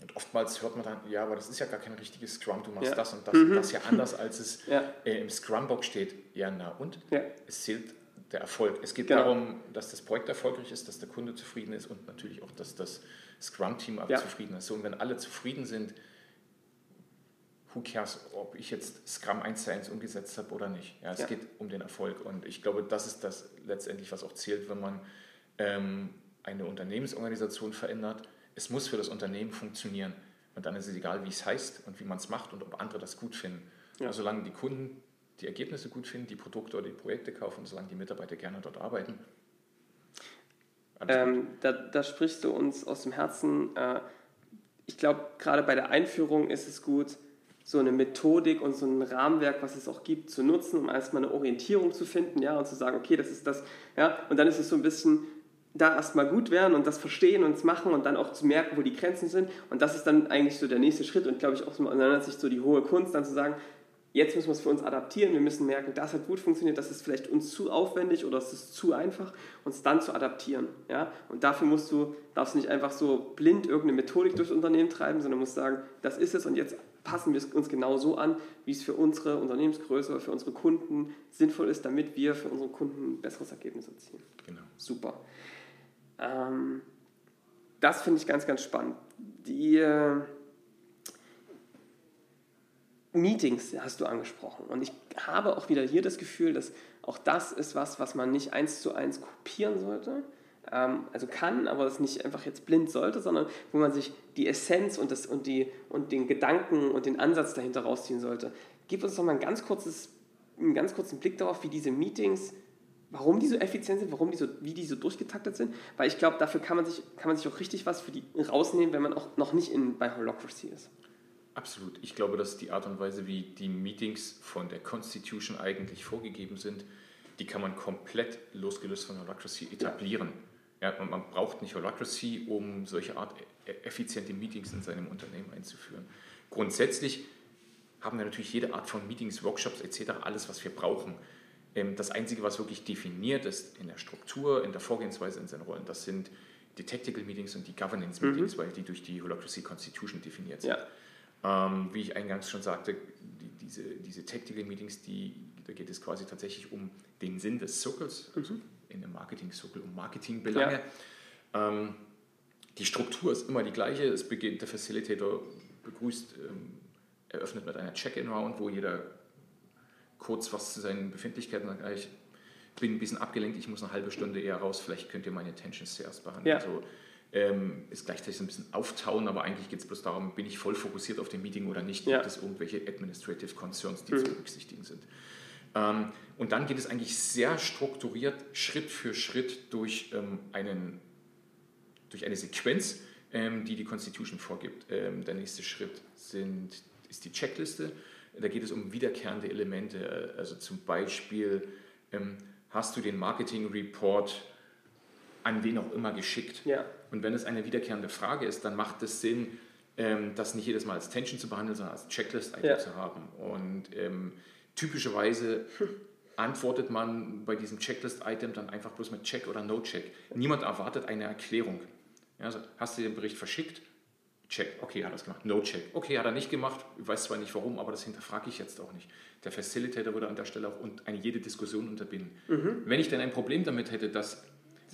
und oftmals hört man dann, ja, aber das ist ja gar kein richtiges Scrum, du machst ja. das und das mhm. und das ja anders, als es ja. äh, im Scrum-Book steht. Ja, na und? Ja. Es zählt der Erfolg. Es geht genau. darum, dass das Projekt erfolgreich ist, dass der Kunde zufrieden ist und natürlich auch, dass das Scrum-Team auch zufrieden ist. So, und wenn alle zufrieden sind, who cares, ob ich jetzt Scrum 1 zu 1 umgesetzt habe oder nicht. Ja, es geht um den Erfolg. Und ich glaube, das ist das letztendlich, was auch zählt, wenn man ähm, eine Unternehmensorganisation verändert es muss für das Unternehmen funktionieren. Und dann ist es egal, wie es heißt und wie man es macht und ob andere das gut finden. Ja. Also solange die Kunden die Ergebnisse gut finden, die Produkte oder die Projekte kaufen, solange die Mitarbeiter gerne dort arbeiten. Ähm, da, da, sprichst du uns aus dem Herzen. Äh, ich glaube, gerade bei der Einführung ist es gut, so eine Methodik und so ein Rahmenwerk, was es auch gibt, zu nutzen, um erstmal eine Orientierung zu finden, ja, und zu sagen, okay, das ist das, ja, und dann ist es so ein bisschen da erstmal gut werden und das verstehen und es machen und dann auch zu merken, wo die Grenzen sind. Und das ist dann eigentlich so der nächste Schritt und glaube ich auch aus meiner Sicht so die hohe Kunst, dann zu sagen, jetzt müssen wir es für uns adaptieren, wir müssen merken, das hat gut funktioniert, das ist vielleicht uns zu aufwendig oder es ist zu einfach, uns dann zu adaptieren. Ja? Und dafür musst du, darfst du nicht einfach so blind irgendeine Methodik durchs Unternehmen treiben, sondern musst sagen, das ist es und jetzt passen wir es uns genau so an, wie es für unsere Unternehmensgröße, für unsere Kunden sinnvoll ist, damit wir für unsere Kunden ein besseres Ergebnis erzielen. Genau. Super. Ähm, das finde ich ganz, ganz spannend. Die äh, Meetings hast du angesprochen. Und ich habe auch wieder hier das Gefühl, dass auch das ist was, was man nicht eins zu eins kopieren sollte. Ähm, also kann, aber das nicht einfach jetzt blind sollte, sondern wo man sich die Essenz und, das, und, die, und den Gedanken und den Ansatz dahinter rausziehen sollte. Gib uns doch mal ein ganz kurzes, einen ganz kurzen Blick darauf, wie diese Meetings warum die so effizient sind, warum die so, wie die so durchgetaktet sind, weil ich glaube, dafür kann man, sich, kann man sich auch richtig was für die rausnehmen, wenn man auch noch nicht in, bei Holocracy ist. Absolut. Ich glaube, dass die Art und Weise, wie die Meetings von der Constitution eigentlich vorgegeben sind, die kann man komplett losgelöst von Holacracy etablieren. Ja. ja man braucht nicht Holacracy, um solche Art e-, effiziente Meetings in seinem Unternehmen einzuführen. Grundsätzlich haben wir natürlich jede Art von Meetings, Workshops etc., alles, was wir brauchen. Ähm, das Einzige, was wirklich definiert ist in der Struktur, in der Vorgehensweise, in seinen Rollen, das sind die Tactical Meetings und die Governance Meetings, mhm. weil die durch die Holacracy Constitution definiert sind. Ja. Ähm, wie ich eingangs schon sagte, die, diese, diese Tactical Meetings, die, da geht es quasi tatsächlich um den Sinn des Circles, also mhm. in dem Marketing-Circle um Marketingbelange. Ja. Ähm, die Struktur ist immer die gleiche. Es beginnt, der Facilitator begrüßt, ähm, eröffnet mit einer Check-in-Round, wo jeder kurz was zu seinen Befindlichkeiten sagen, ich bin ein bisschen abgelenkt, ich muss eine halbe Stunde eher raus, vielleicht könnt ihr meine Attention zuerst behandeln. Ja. So, ähm, ist gleichzeitig ein bisschen auftauen, aber eigentlich geht es bloß darum, bin ich voll fokussiert auf dem Meeting oder nicht? Ja. Gibt es irgendwelche Administrative Concerns, die mhm. zu berücksichtigen sind? Ähm, und dann geht es eigentlich sehr strukturiert, Schritt für Schritt durch, ähm, einen, durch eine Sequenz, ähm, die die Constitution vorgibt. Ähm, der nächste Schritt sind, ist die Checkliste. Da geht es um wiederkehrende Elemente. Also zum Beispiel ähm, hast du den Marketing Report an wen auch immer geschickt. Ja. Und Und wenn es eine wiederkehrende Frage ist, dann macht es Sinn, ähm, das nicht jedes Mal als Tension zu behandeln, sondern als Checklist ja. zu haben. Und ähm, typischerweise antwortet man bei diesem Checklist-Item dann einfach bloß mit Check oder No-Check. Niemand erwartet eine Erklärung. Ja, also hast du den Bericht verschickt? Check. Okay, hat er es gemacht. No-Check. Okay, hat er nicht gemacht. Ich weiß zwar nicht warum, aber das hinterfrage ich jetzt auch nicht. Der Facilitator würde an der Stelle auch eine jede Diskussion unterbinden. Mhm. Wenn ich denn ein Problem damit hätte, dass das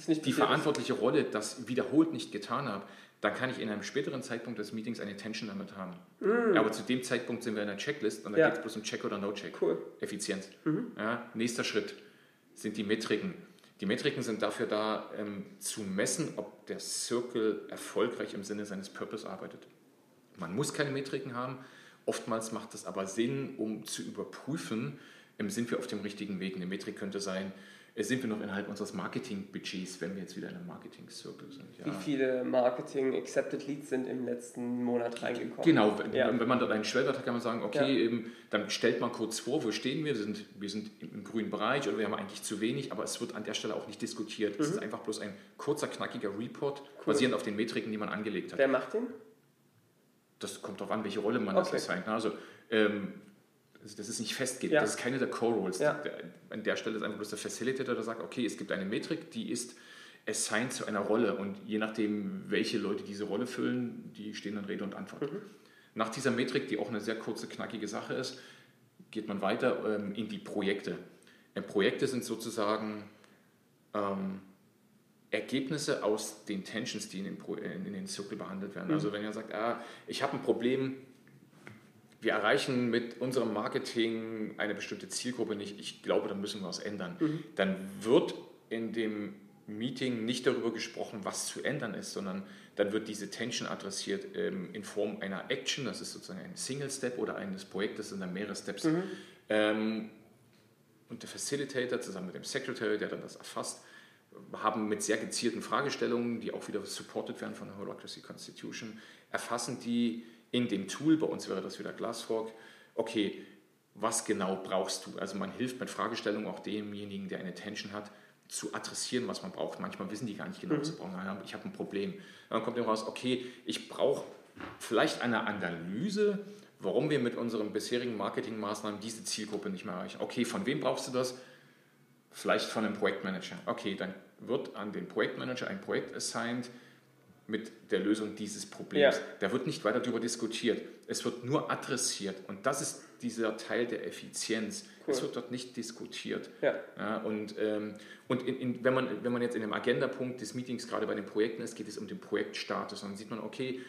die verantwortliche Rolle das wiederholt nicht getan habe, dann kann ich in einem späteren Zeitpunkt des Meetings eine Tension damit haben. Mm. Aber zu dem Zeitpunkt sind wir in der Checklist und da ja. geht es bloß um Check oder No-Check. Cool. Effizienz. Mhm. Ja, nächster Schritt sind die Metriken. Die Metriken sind dafür da, ähm, zu messen, ob der Circle erfolgreich im Sinne seines Purpose arbeitet. Man muss keine Metriken haben. Oftmals macht es aber Sinn, um zu überprüfen, sind wir auf dem richtigen Weg. Eine Metrik könnte sein, sind wir noch innerhalb unseres Marketing-Budgets, wenn wir jetzt wieder in einem Marketing-Circle sind. Ja. Wie viele Marketing-Accepted Leads sind im letzten Monat reingekommen? Genau, wenn, ja. wenn man dort einen Schwellwert hat, kann man sagen, okay, ja. eben, dann stellt man kurz vor, wo stehen wir? Wir sind, wir sind im grünen Bereich oder wir haben eigentlich zu wenig, aber es wird an der Stelle auch nicht diskutiert. Mhm. Es ist einfach bloß ein kurzer, knackiger Report, cool. basierend auf den Metriken, die man angelegt hat. Wer macht den? Das kommt darauf an, welche Rolle man okay. das assigned. Also, ähm, also das ist nicht festgelegt. Ja. Das ist keine der Core-Roles. Ja. An der Stelle ist einfach bloß der Facilitator, der sagt, okay, es gibt eine Metrik, die ist assigned zu einer Rolle und je nachdem, welche Leute diese Rolle füllen, die stehen dann Rede und Antwort. Mhm. Nach dieser Metrik, die auch eine sehr kurze, knackige Sache ist, geht man weiter ähm, in die Projekte. Äh, Projekte sind sozusagen ähm, Ergebnisse aus den Tensions, die in den, Pro in den Circle behandelt werden. Mhm. Also wenn er sagt, ah, ich habe ein Problem wir erreichen mit unserem Marketing eine bestimmte Zielgruppe nicht, ich glaube, da müssen wir was ändern, mhm. dann wird in dem Meeting nicht darüber gesprochen, was zu ändern ist, sondern dann wird diese Tension adressiert ähm, in Form einer Action, das ist sozusagen ein Single Step oder eines Projektes, sind dann mehrere Steps. Mhm. Ähm, und der Facilitator zusammen mit dem Secretary, der dann das erfasst, haben mit sehr gezielten Fragestellungen, die auch wieder supported werden von der Holacracy Constitution, erfassen die in dem Tool, bei uns wäre das wieder Glassfork, okay, was genau brauchst du? Also man hilft mit Fragestellungen auch demjenigen, der eine Tension hat, zu adressieren, was man braucht. Manchmal wissen die gar nicht genau, was sie mhm. brauchen. Ich habe ein Problem. Dann kommt eben raus, okay, ich brauche vielleicht eine Analyse, warum wir mit unseren bisherigen Marketingmaßnahmen diese Zielgruppe nicht mehr erreichen. Okay, von wem brauchst du das? Vielleicht von einem Projektmanager. Okay, dann wird an den Projektmanager ein Projekt assigned, mit der Lösung dieses Problems. Ja. Da wird nicht weiter darüber diskutiert. Es wird nur adressiert. Und das ist dieser Teil der Effizienz. Cool. Es wird dort nicht diskutiert. Ja. ja und ähm, und in, in, wenn, man, wenn man jetzt in dem Agendapunkt des Meetings gerade bei den Projekten ist, geht es um den Projektstatus. Und dann sieht man, okay,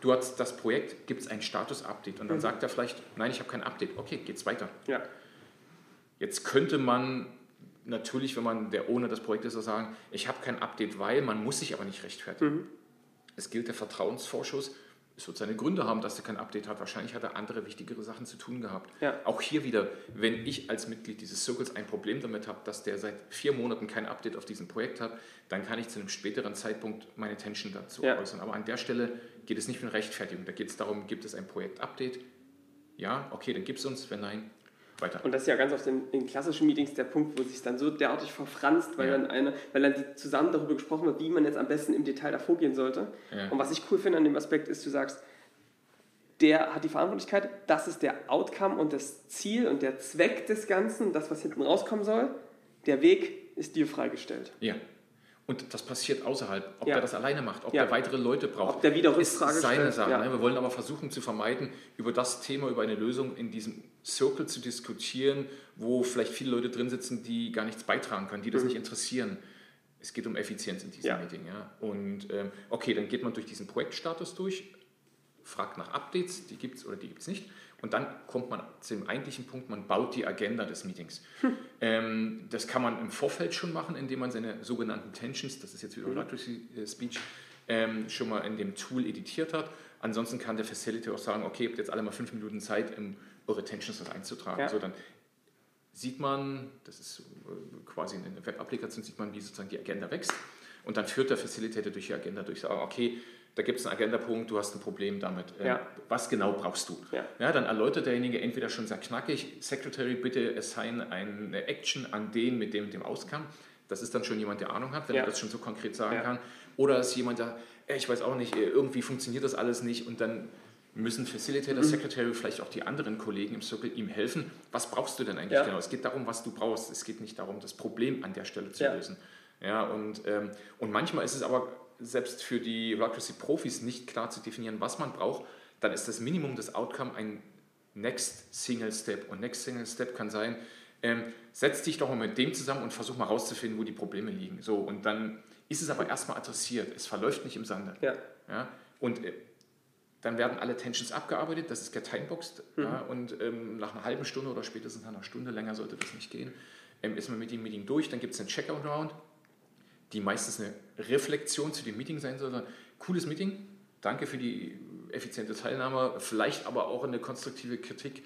du hast das Projekt, gibt es ein Status-Update. Und dann mhm. sagt er vielleicht, nein, ich habe kein Update. Okay, geht's weiter. Ja. Jetzt könnte man natürlich, wenn man der ohne das Projekt ist, sagen, ich habe kein Update, weil man muss sich aber nicht rechtfertigen. Mhm. Es gilt der Vertrauensvorschuss. Es wird seine Gründe haben, dass er kein Update hat. Wahrscheinlich hat er andere wichtigere Sachen zu tun gehabt. Ja. Auch hier wieder, wenn ich als Mitglied dieses Circles ein Problem damit habe, dass der seit vier Monaten kein Update auf diesem Projekt hat, dann kann ich zu einem späteren Zeitpunkt meine Tension dazu ja. äußern. Aber an der Stelle geht es nicht um Rechtfertigung. Da geht es darum, gibt es ein Projekt-Update? Ja, okay, dann gibt es uns. Wenn nein, weiter. Und das ist ja ganz oft in, in klassischen Meetings der Punkt, wo sich dann so derartig verfranst, weil, ja. dann eine, weil dann zusammen darüber gesprochen wird, wie man jetzt am besten im Detail da vorgehen sollte. Ja. Und was ich cool finde an dem Aspekt ist, du sagst, der hat die Verantwortlichkeit, das ist der Outcome und das Ziel und der Zweck des Ganzen, das, was hinten rauskommen soll. Der Weg ist dir freigestellt. Ja. Und das passiert außerhalb. Ob ja. der das alleine macht, ob ja. der weitere Leute braucht, ob der wieder ist seine Sache. Ja. Ne? Wir wollen aber versuchen zu vermeiden, über das Thema, über eine Lösung in diesem Circle zu diskutieren, wo vielleicht viele Leute drin sitzen, die gar nichts beitragen können, die das mhm. nicht interessieren. Es geht um Effizienz in diesem Meeting. Ja? Und ähm, okay, dann geht man durch diesen Projektstatus durch, fragt nach Updates, die gibt es oder die gibt es nicht. Und dann kommt man zu dem eigentlichen Punkt, man baut die Agenda des Meetings. Hm. Ähm, das kann man im Vorfeld schon machen, indem man seine sogenannten Tensions, das ist jetzt wieder mhm. Speech, ähm, schon mal in dem Tool editiert hat. Ansonsten kann der Facilitator auch sagen, okay, ihr habt jetzt alle mal fünf Minuten Zeit, um eure Tensions das einzutragen. Ja. So, dann sieht man, das ist äh, quasi in der Web-Applikation, sieht man, wie sozusagen die Agenda wächst. Und dann führt der Facilitator durch die Agenda durch, sagen, okay, da gibt es einen Agendapunkt, du hast ein Problem damit. Äh, ja. Was genau brauchst du? Ja. ja. dann erläutert derjenige entweder schon sehr knackig, Secretary, bitte assign eine Action an den mit dem, dem Auskommen. Das ist dann schon jemand, der Ahnung hat, wenn Ja. er das schon so konkret sagen kann. Oder ist jemand, der, äh, ich weiß auch nicht, äh, irgendwie funktioniert das alles nicht und dann müssen Facilitator, Mhm. Secretary, vielleicht auch die anderen Kollegen im Circle ihm helfen. Was brauchst du denn eigentlich genau? Es geht darum, was du brauchst. Es geht nicht darum, das Problem an der Stelle zu lösen. Ja, und, ähm, und manchmal ist es aber selbst für die Holacracy-Profis nicht klar zu definieren, was man braucht. Dann ist das Minimum des Outcome ein Next Single Step. Und Next Single Step kann sein, ähm, setz dich doch mal mit dem zusammen und versuch mal rauszufinden, wo die Probleme liegen. So, und dann ist es aber erstmal adressiert. Es verläuft nicht im Sande. Ja. Ja? Und äh, dann werden alle Tensions abgearbeitet, das ist getimeboxed. Ja? Und ähm, nach einer halben Stunde oder spätestens nach einer Stunde, länger sollte das nicht gehen, ähm, ist man mit dem Meeting durch. Dann gibt es einen Checkout-Round, die meistens eine Reflexion zu dem Meeting sein soll. Cooles Meeting, danke für die effiziente Teilnahme, vielleicht aber auch eine konstruktive Kritik.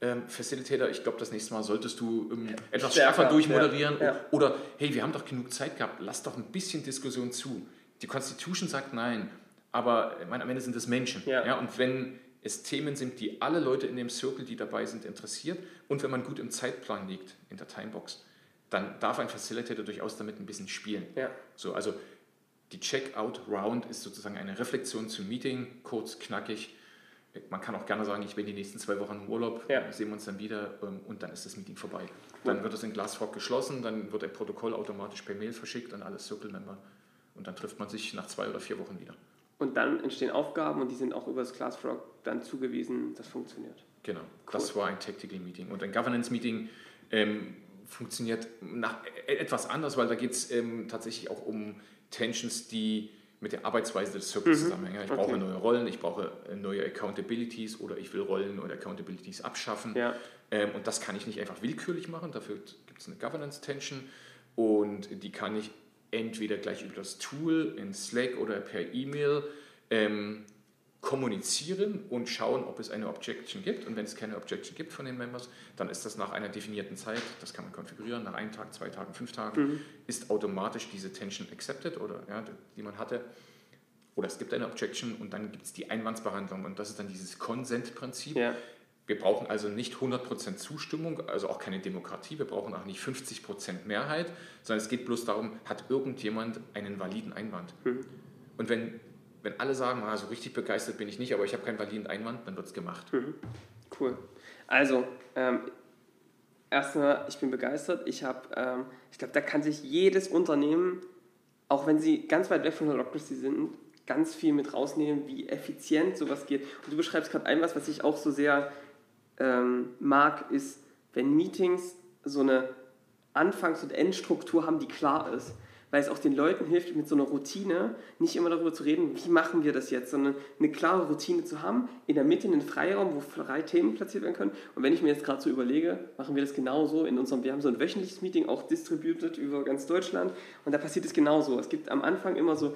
Ähm, Facilitator, ich glaube, das nächste Mal solltest du ähm, etwas Stärker, schärfer durchmoderieren. ja, ja. Oder, hey, wir haben doch genug Zeit gehabt, lass doch ein bisschen Diskussion zu. Die Constitution sagt nein, aber ich meine, am Ende sind es Menschen. Ja. und wenn es Themen sind, die alle Leute in dem Circle, die dabei sind, interessiert und wenn man gut im Zeitplan liegt, in der Timebox, dann darf ein Facilitator durchaus damit ein bisschen spielen. Ja. So, also die Checkout-Round ist sozusagen eine Reflexion zum Meeting, kurz, knackig. Man kann auch gerne sagen, ich bin die nächsten zwei Wochen im Urlaub, Ja. sehen wir uns dann wieder ähm, und dann ist das Meeting vorbei. Dann wird es in Glassfork geschlossen, dann wird ein Protokoll automatisch per Mail verschickt an alle Circle-Member und dann trifft man sich nach zwei oder vier Wochen wieder. Und dann entstehen Aufgaben und die sind auch über das Classfrog dann zugewiesen, das funktioniert. Genau, das war ein Tactical Meeting. Und ein Governance Meeting ähm, funktioniert nach, e- etwas anders, weil da geht es ähm, tatsächlich auch um Tensions, die mit der Arbeitsweise des Circles zusammenhängen. Ja, Ich Mhm. Okay. brauche neue Rollen, ich brauche äh, neue Accountabilities oder ich will Rollen oder Accountabilities abschaffen. Ja. Ähm, und das kann ich nicht einfach willkürlich machen, dafür gibt es eine Governance-Tension und die kann ich entweder gleich über das Tool in Slack oder per E-Mail ähm, kommunizieren und schauen, ob es eine Objection gibt. Und wenn es keine Objection gibt von den Members, dann ist das nach einer definierten Zeit, das kann man konfigurieren, nach einem Tag, zwei Tagen, fünf Tagen, ist automatisch diese Tension accepted oder ja, die man hatte. Oder es gibt eine Objection und dann gibt es die Einwandsbehandlung und das ist dann dieses Consent-Prinzip. Ja. Wir brauchen also nicht 100% Zustimmung, also auch keine Demokratie, wir brauchen auch nicht 50% Mehrheit, sondern es geht bloß darum, hat irgendjemand einen validen Einwand. Und wenn, wenn alle sagen, ah, so richtig begeistert bin ich nicht, aber ich habe keinen validen Einwand, dann wird es gemacht. Cool. Also, ähm, erstmal, ich bin begeistert. Ich ähm, ich glaube, da kann sich jedes Unternehmen, auch wenn sie ganz weit weg von Holacracy sind, ganz viel mit rausnehmen, wie effizient sowas geht. Und du beschreibst gerade ein was, was ich auch so sehr ähm, mag, ist, wenn Meetings so eine Anfangs- und Endstruktur haben, die klar ist. Weil es auch den Leuten hilft, mit so einer Routine nicht immer darüber zu reden, wie machen wir das jetzt, sondern eine klare Routine zu haben, in der Mitte einen Freiraum, wo drei Themen platziert werden können. Und wenn ich mir jetzt gerade so überlege, machen wir das genauso in unserem, wir haben so ein wöchentliches Meeting, auch distributed über ganz Deutschland, und da passiert es genauso. Es gibt am Anfang immer so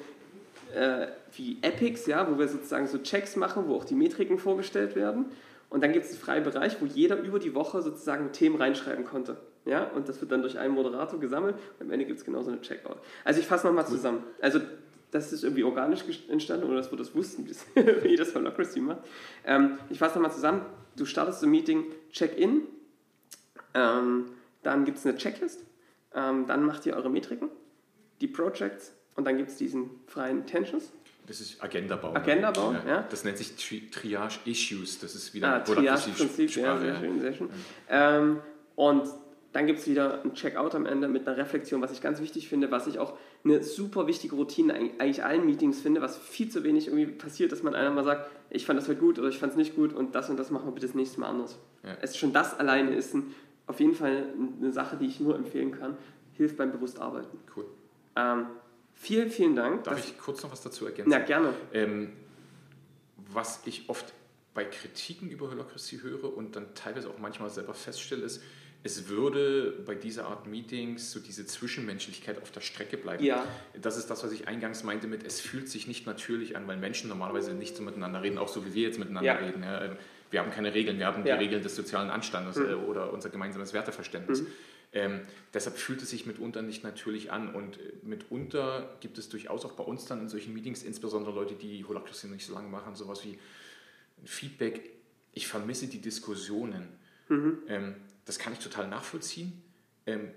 äh, wie Epics, ja, wo wir sozusagen so Checks machen, wo auch die Metriken vorgestellt werden. Und dann gibt es einen freien Bereich, wo jeder über die Woche sozusagen Themen reinschreiben konnte. Ja? Und das wird dann durch einen Moderator gesammelt und am Ende gibt es genauso eine Checkout. Also ich fasse nochmal zusammen. Also das ist irgendwie organisch entstanden oder dass wir das wussten, wie das Holacracy macht. Ähm, ich fasse nochmal zusammen. Du startest ein Meeting, Check-in, ähm, dann gibt es eine Checklist, ähm, dann macht ihr eure Metriken, die Projects und dann gibt es diesen freien Tensions. Das ist Agenda bauen. Agenda bauen, ja. Das nennt sich Tri Triage Issues. Das ist wieder Ah, Triage-Prinzip, ja, sehr ja. schön, sehr schön. Ähm, und dann gibt es wieder ein Checkout am Ende mit einer Reflexion, was ich ganz wichtig finde, was ich auch eine super wichtige Routine in eigentlich allen Meetings finde, was viel zu wenig irgendwie passiert, dass man einer mal sagt, ich fand das heute gut oder ich fand es nicht gut und das und das machen wir bitte das nächste Mal anders. Ja. Es schon das alleine ist ein, auf jeden Fall eine Sache, die ich nur empfehlen kann, hilft beim Bewusstarbeiten. Cool. Ähm, vielen, vielen Dank. Darf ich kurz noch was dazu ergänzen? Na, gerne. Ähm, was ich oft bei Kritiken über Holacracy höre und dann teilweise auch manchmal selber feststelle, ist, es würde bei dieser Art Meetings so diese Zwischenmenschlichkeit auf der Strecke bleiben. Ja. Das ist das, was ich eingangs meinte mit, es fühlt sich nicht natürlich an, weil Menschen normalerweise nicht so miteinander reden, auch so wie wir jetzt miteinander Ja. reden. Ja. Wir haben keine Regeln, wir haben die Regeln des sozialen Anstandes äh, oder unser gemeinsames Werteverständnis. Ähm, deshalb fühlt es sich mitunter nicht natürlich an und äh, mitunter gibt es durchaus auch bei uns dann in solchen Meetings, insbesondere Leute, die Holacracy nicht so lange machen, sowas wie Feedback. Ich vermisse die Diskussionen. Ähm, das kann ich total nachvollziehen. Ähm,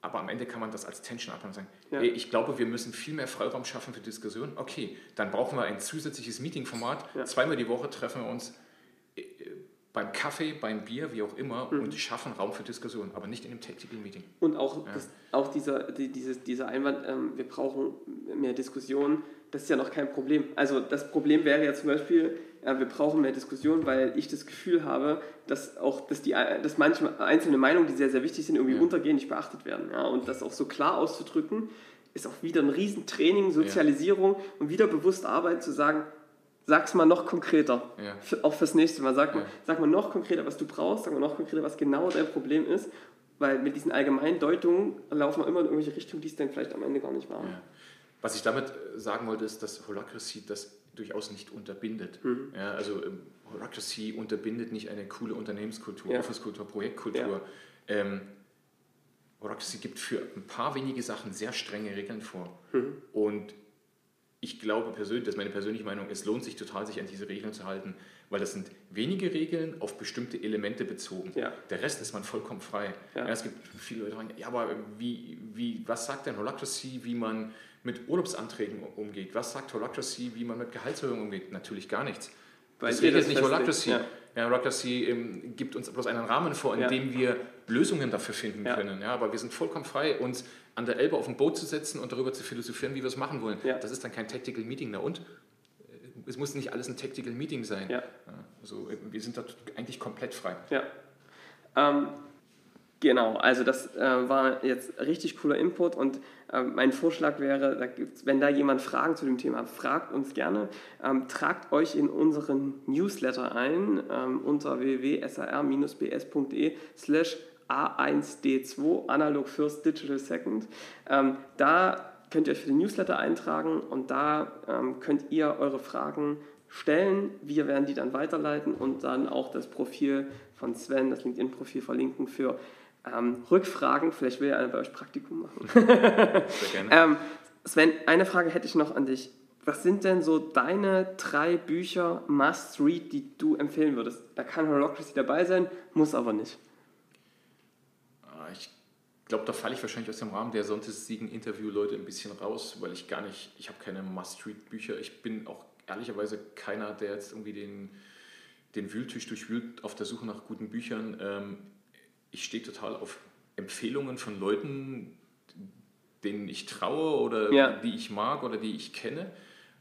aber am Ende kann man das als Tension abhaben und sagen, ja. ey, ich glaube, wir müssen viel mehr Freiraum schaffen für Diskussionen. Okay, dann brauchen wir ein zusätzliches Meeting-Format. Ja. Zweimal die Woche treffen wir uns äh, beim Kaffee, beim Bier, wie auch immer, mhm. und schaffen Raum für Diskussionen, aber nicht in einem Tactical Meeting. Und auch, ja. das, auch dieser, die, dieses, dieser Einwand, ähm, wir brauchen mehr Diskussionen, das ist ja noch kein Problem. Also das Problem wäre ja zum Beispiel, ja, wir brauchen mehr Diskussion, weil ich das Gefühl habe, dass auch dass die, dass manche einzelne Meinungen, die sehr, sehr wichtig sind, irgendwie ja. untergehen, nicht beachtet werden. Ja? Und das auch so klar auszudrücken, ist auch wieder ein Riesentraining, Sozialisierung ja. und wieder bewusst arbeiten zu sagen, sag's mal noch konkreter. Ja. Auch fürs nächste Mal. Sag, mal, sag mal noch konkreter, was du brauchst, sag mal noch konkreter, was genau dein Problem ist. Weil mit diesen allgemeinen Deutungen laufen wir immer in irgendwelche Richtungen, die es dann vielleicht am Ende gar nicht waren. Was ich damit sagen wollte, ist, dass Holacracy das durchaus nicht unterbindet. Mhm. Ja, also ähm, Holacracy unterbindet nicht eine coole Unternehmenskultur, ja. Office-Kultur, Projektkultur. Ja. Ähm, gibt für ein paar wenige Sachen sehr strenge Regeln vor. Mhm. Und ich glaube persönlich, das ist meine persönliche Meinung, es lohnt sich total, sich an diese Regeln zu halten, weil das sind wenige Regeln auf bestimmte Elemente bezogen. Ja. Der Rest ist man vollkommen frei. Ja. Ja, es gibt viele Leute, die sagen, ja, aber wie, wie, was sagt denn Holacracy, wie man mit Urlaubsanträgen umgeht? Was sagt Holacracy, wie man mit Gehaltserhöhungen umgeht? Natürlich gar nichts. Weil das regelt nicht Holacracy. Ja. Ja, Holacracy ähm, gibt uns bloß einen Rahmen vor, in ja. dem wir Lösungen dafür finden ja. können. Ja, aber wir sind vollkommen frei, uns an der Elbe auf ein Boot zu setzen und darüber zu philosophieren, wie wir es machen wollen. Ja. Das ist dann kein Tactical Meeting. Na und? Es muss nicht alles ein Tactical Meeting sein. Ja. Also wir sind da eigentlich komplett frei. Ja. Ähm, Genau, also das äh, war jetzt richtig cooler Input und äh, mein Vorschlag wäre, da wenn da jemand Fragen zu dem Thema hat, fragt uns gerne. Ähm, tragt euch in unseren Newsletter ein ähm, unter www.sar-bs.de slash A1D2 Analog First Digital Second. Ähm, da könnt ihr euch für den Newsletter eintragen und da ähm, könnt ihr eure Fragen stellen. Wir werden die dann weiterleiten und dann auch das Profil von Sven, das LinkedIn-Profil verlinken für ähm, Rückfragen. Vielleicht will ja einer bei euch Praktikum machen. Sehr gerne. ähm, Sven, eine Frage hätte ich noch an dich. Was sind denn so deine drei Bücher Must-Read, die du empfehlen würdest? Da kann Holocracy dabei sein, muss aber nicht. Ah, ich glaube, da falle ich wahrscheinlich aus dem Rahmen der Sonntagssiegen-Interview-Leute ein bisschen raus, weil ich gar nicht, ich habe keine Must-Read-Bücher. Ich bin auch ehrlicherweise keiner, der jetzt irgendwie den, den Wühltisch durchwühlt auf der Suche nach guten Büchern. Ich stehe total auf Empfehlungen von Leuten, denen ich traue oder ja. die ich mag oder die ich kenne.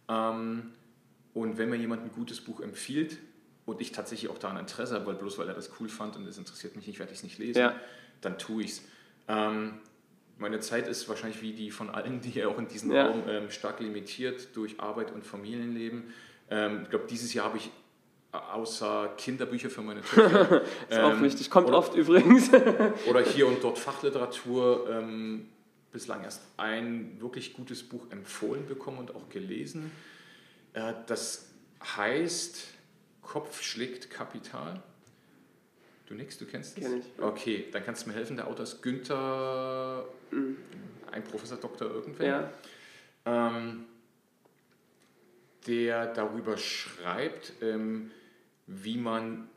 Ähm, und wenn mir jemand ein gutes Buch empfiehlt und ich tatsächlich auch da ein Interesse habe, weil bloß weil er das cool fand und es interessiert mich nicht, werde ich es nicht lesen, ja. dann tue ich es. Ähm, meine Zeit ist wahrscheinlich wie die von allen, die auch in diesem ja. Raum ähm, stark limitiert durch Arbeit und Familienleben. Ähm, ich glaube, dieses Jahr habe ich außer Kinderbücher für meine Töchter. ist ähm, auch wichtig, kommt oder, oft übrigens. oder hier und dort Fachliteratur. Ähm, bislang erst ein wirklich gutes Buch empfohlen bekommen und auch gelesen. Äh, das heißt Kopf schlägt Kapital. Du nix, du kennst es? Kenn ich. Okay, dann kannst du mir helfen. Der Autor ist Günther, mhm. ein Professor Doktor irgendwer. Ja. Ähm, der darüber schreibt, ähm, wie man,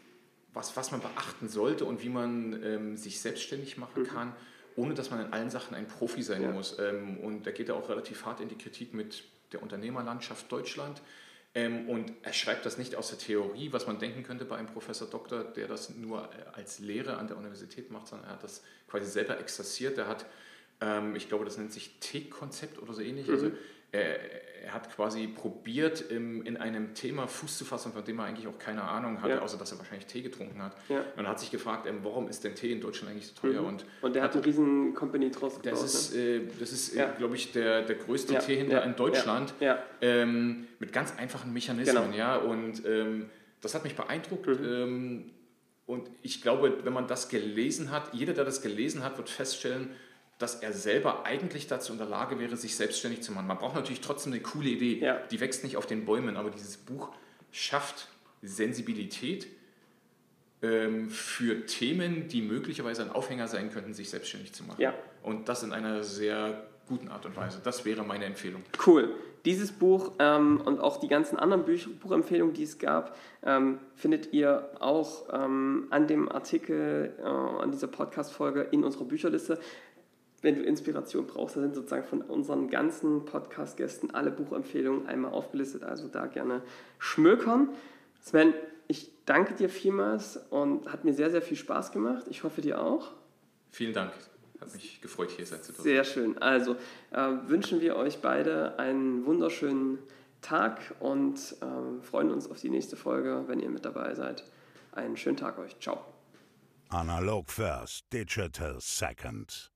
was, was man beachten sollte und wie man ähm, sich selbstständig machen mhm. kann, ohne dass man in allen Sachen ein Profi sein ja. muss. Ähm, und da geht er auch relativ hart in die Kritik mit der Unternehmerlandschaft Deutschland. Ähm, und er schreibt das nicht aus der Theorie, was man denken könnte bei einem Professor Doktor, der das nur äh, als Lehre an der Universität macht, sondern er hat das quasi selber exerziert. Er hat, ähm, ich glaube, das nennt sich T-Konzept oder so ähnlich. Mhm. Also er, er, hat quasi probiert, im, in einem Thema Fuß zu fassen, von dem er eigentlich auch keine Ahnung hatte, ja. außer dass er wahrscheinlich Tee getrunken hat. Ja. Und er hat sich gefragt, ähm, warum ist denn Tee in Deutschland eigentlich so teuer? Mhm. Und, und der hat, eine riesen Company draus gebaut. Das ist, ne? äh, das ist ja. glaube ich, der, der größte. Teehändler in Deutschland ähm, mit ganz einfachen Mechanismen. Genau. Ja? Und ähm, das hat mich beeindruckt. Mhm. Ähm, und ich glaube, wenn man das gelesen hat, jeder, der das gelesen hat, wird feststellen, dass er selber eigentlich dazu in der Lage wäre, sich selbstständig zu machen. Man braucht natürlich trotzdem eine coole Idee. Ja. Die wächst nicht auf den Bäumen, aber dieses Buch schafft Sensibilität ähm, für Themen, die möglicherweise ein Aufhänger sein könnten, sich selbstständig zu machen. Ja. Und das in einer sehr guten Art und Weise. Das wäre meine Empfehlung. Cool. Dieses Buch ähm, und auch die ganzen anderen Buch Buchempfehlungen, die es gab, ähm, findet ihr auch ähm, an dem Artikel, äh, an dieser Podcast-Folge in unserer Bücherliste. Wenn du Inspiration brauchst, da sind sozusagen von unseren ganzen Podcast-Gästen alle Buchempfehlungen einmal aufgelistet. Also da gerne schmökern. Sven, ich danke dir vielmals und hat mir sehr, sehr viel Spaß gemacht. Ich hoffe dir auch. Vielen Dank. Hat mich gefreut, hier sein zu dürfen. Sehr schön. Also äh, wünschen wir euch beide einen wunderschönen Tag und äh, freuen uns auf die nächste Folge, wenn ihr mit dabei seid. Einen schönen Tag euch. Ciao. Analog First, Digital Second.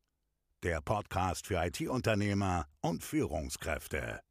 Der Podcast für IT-Unternehmer und Führungskräfte.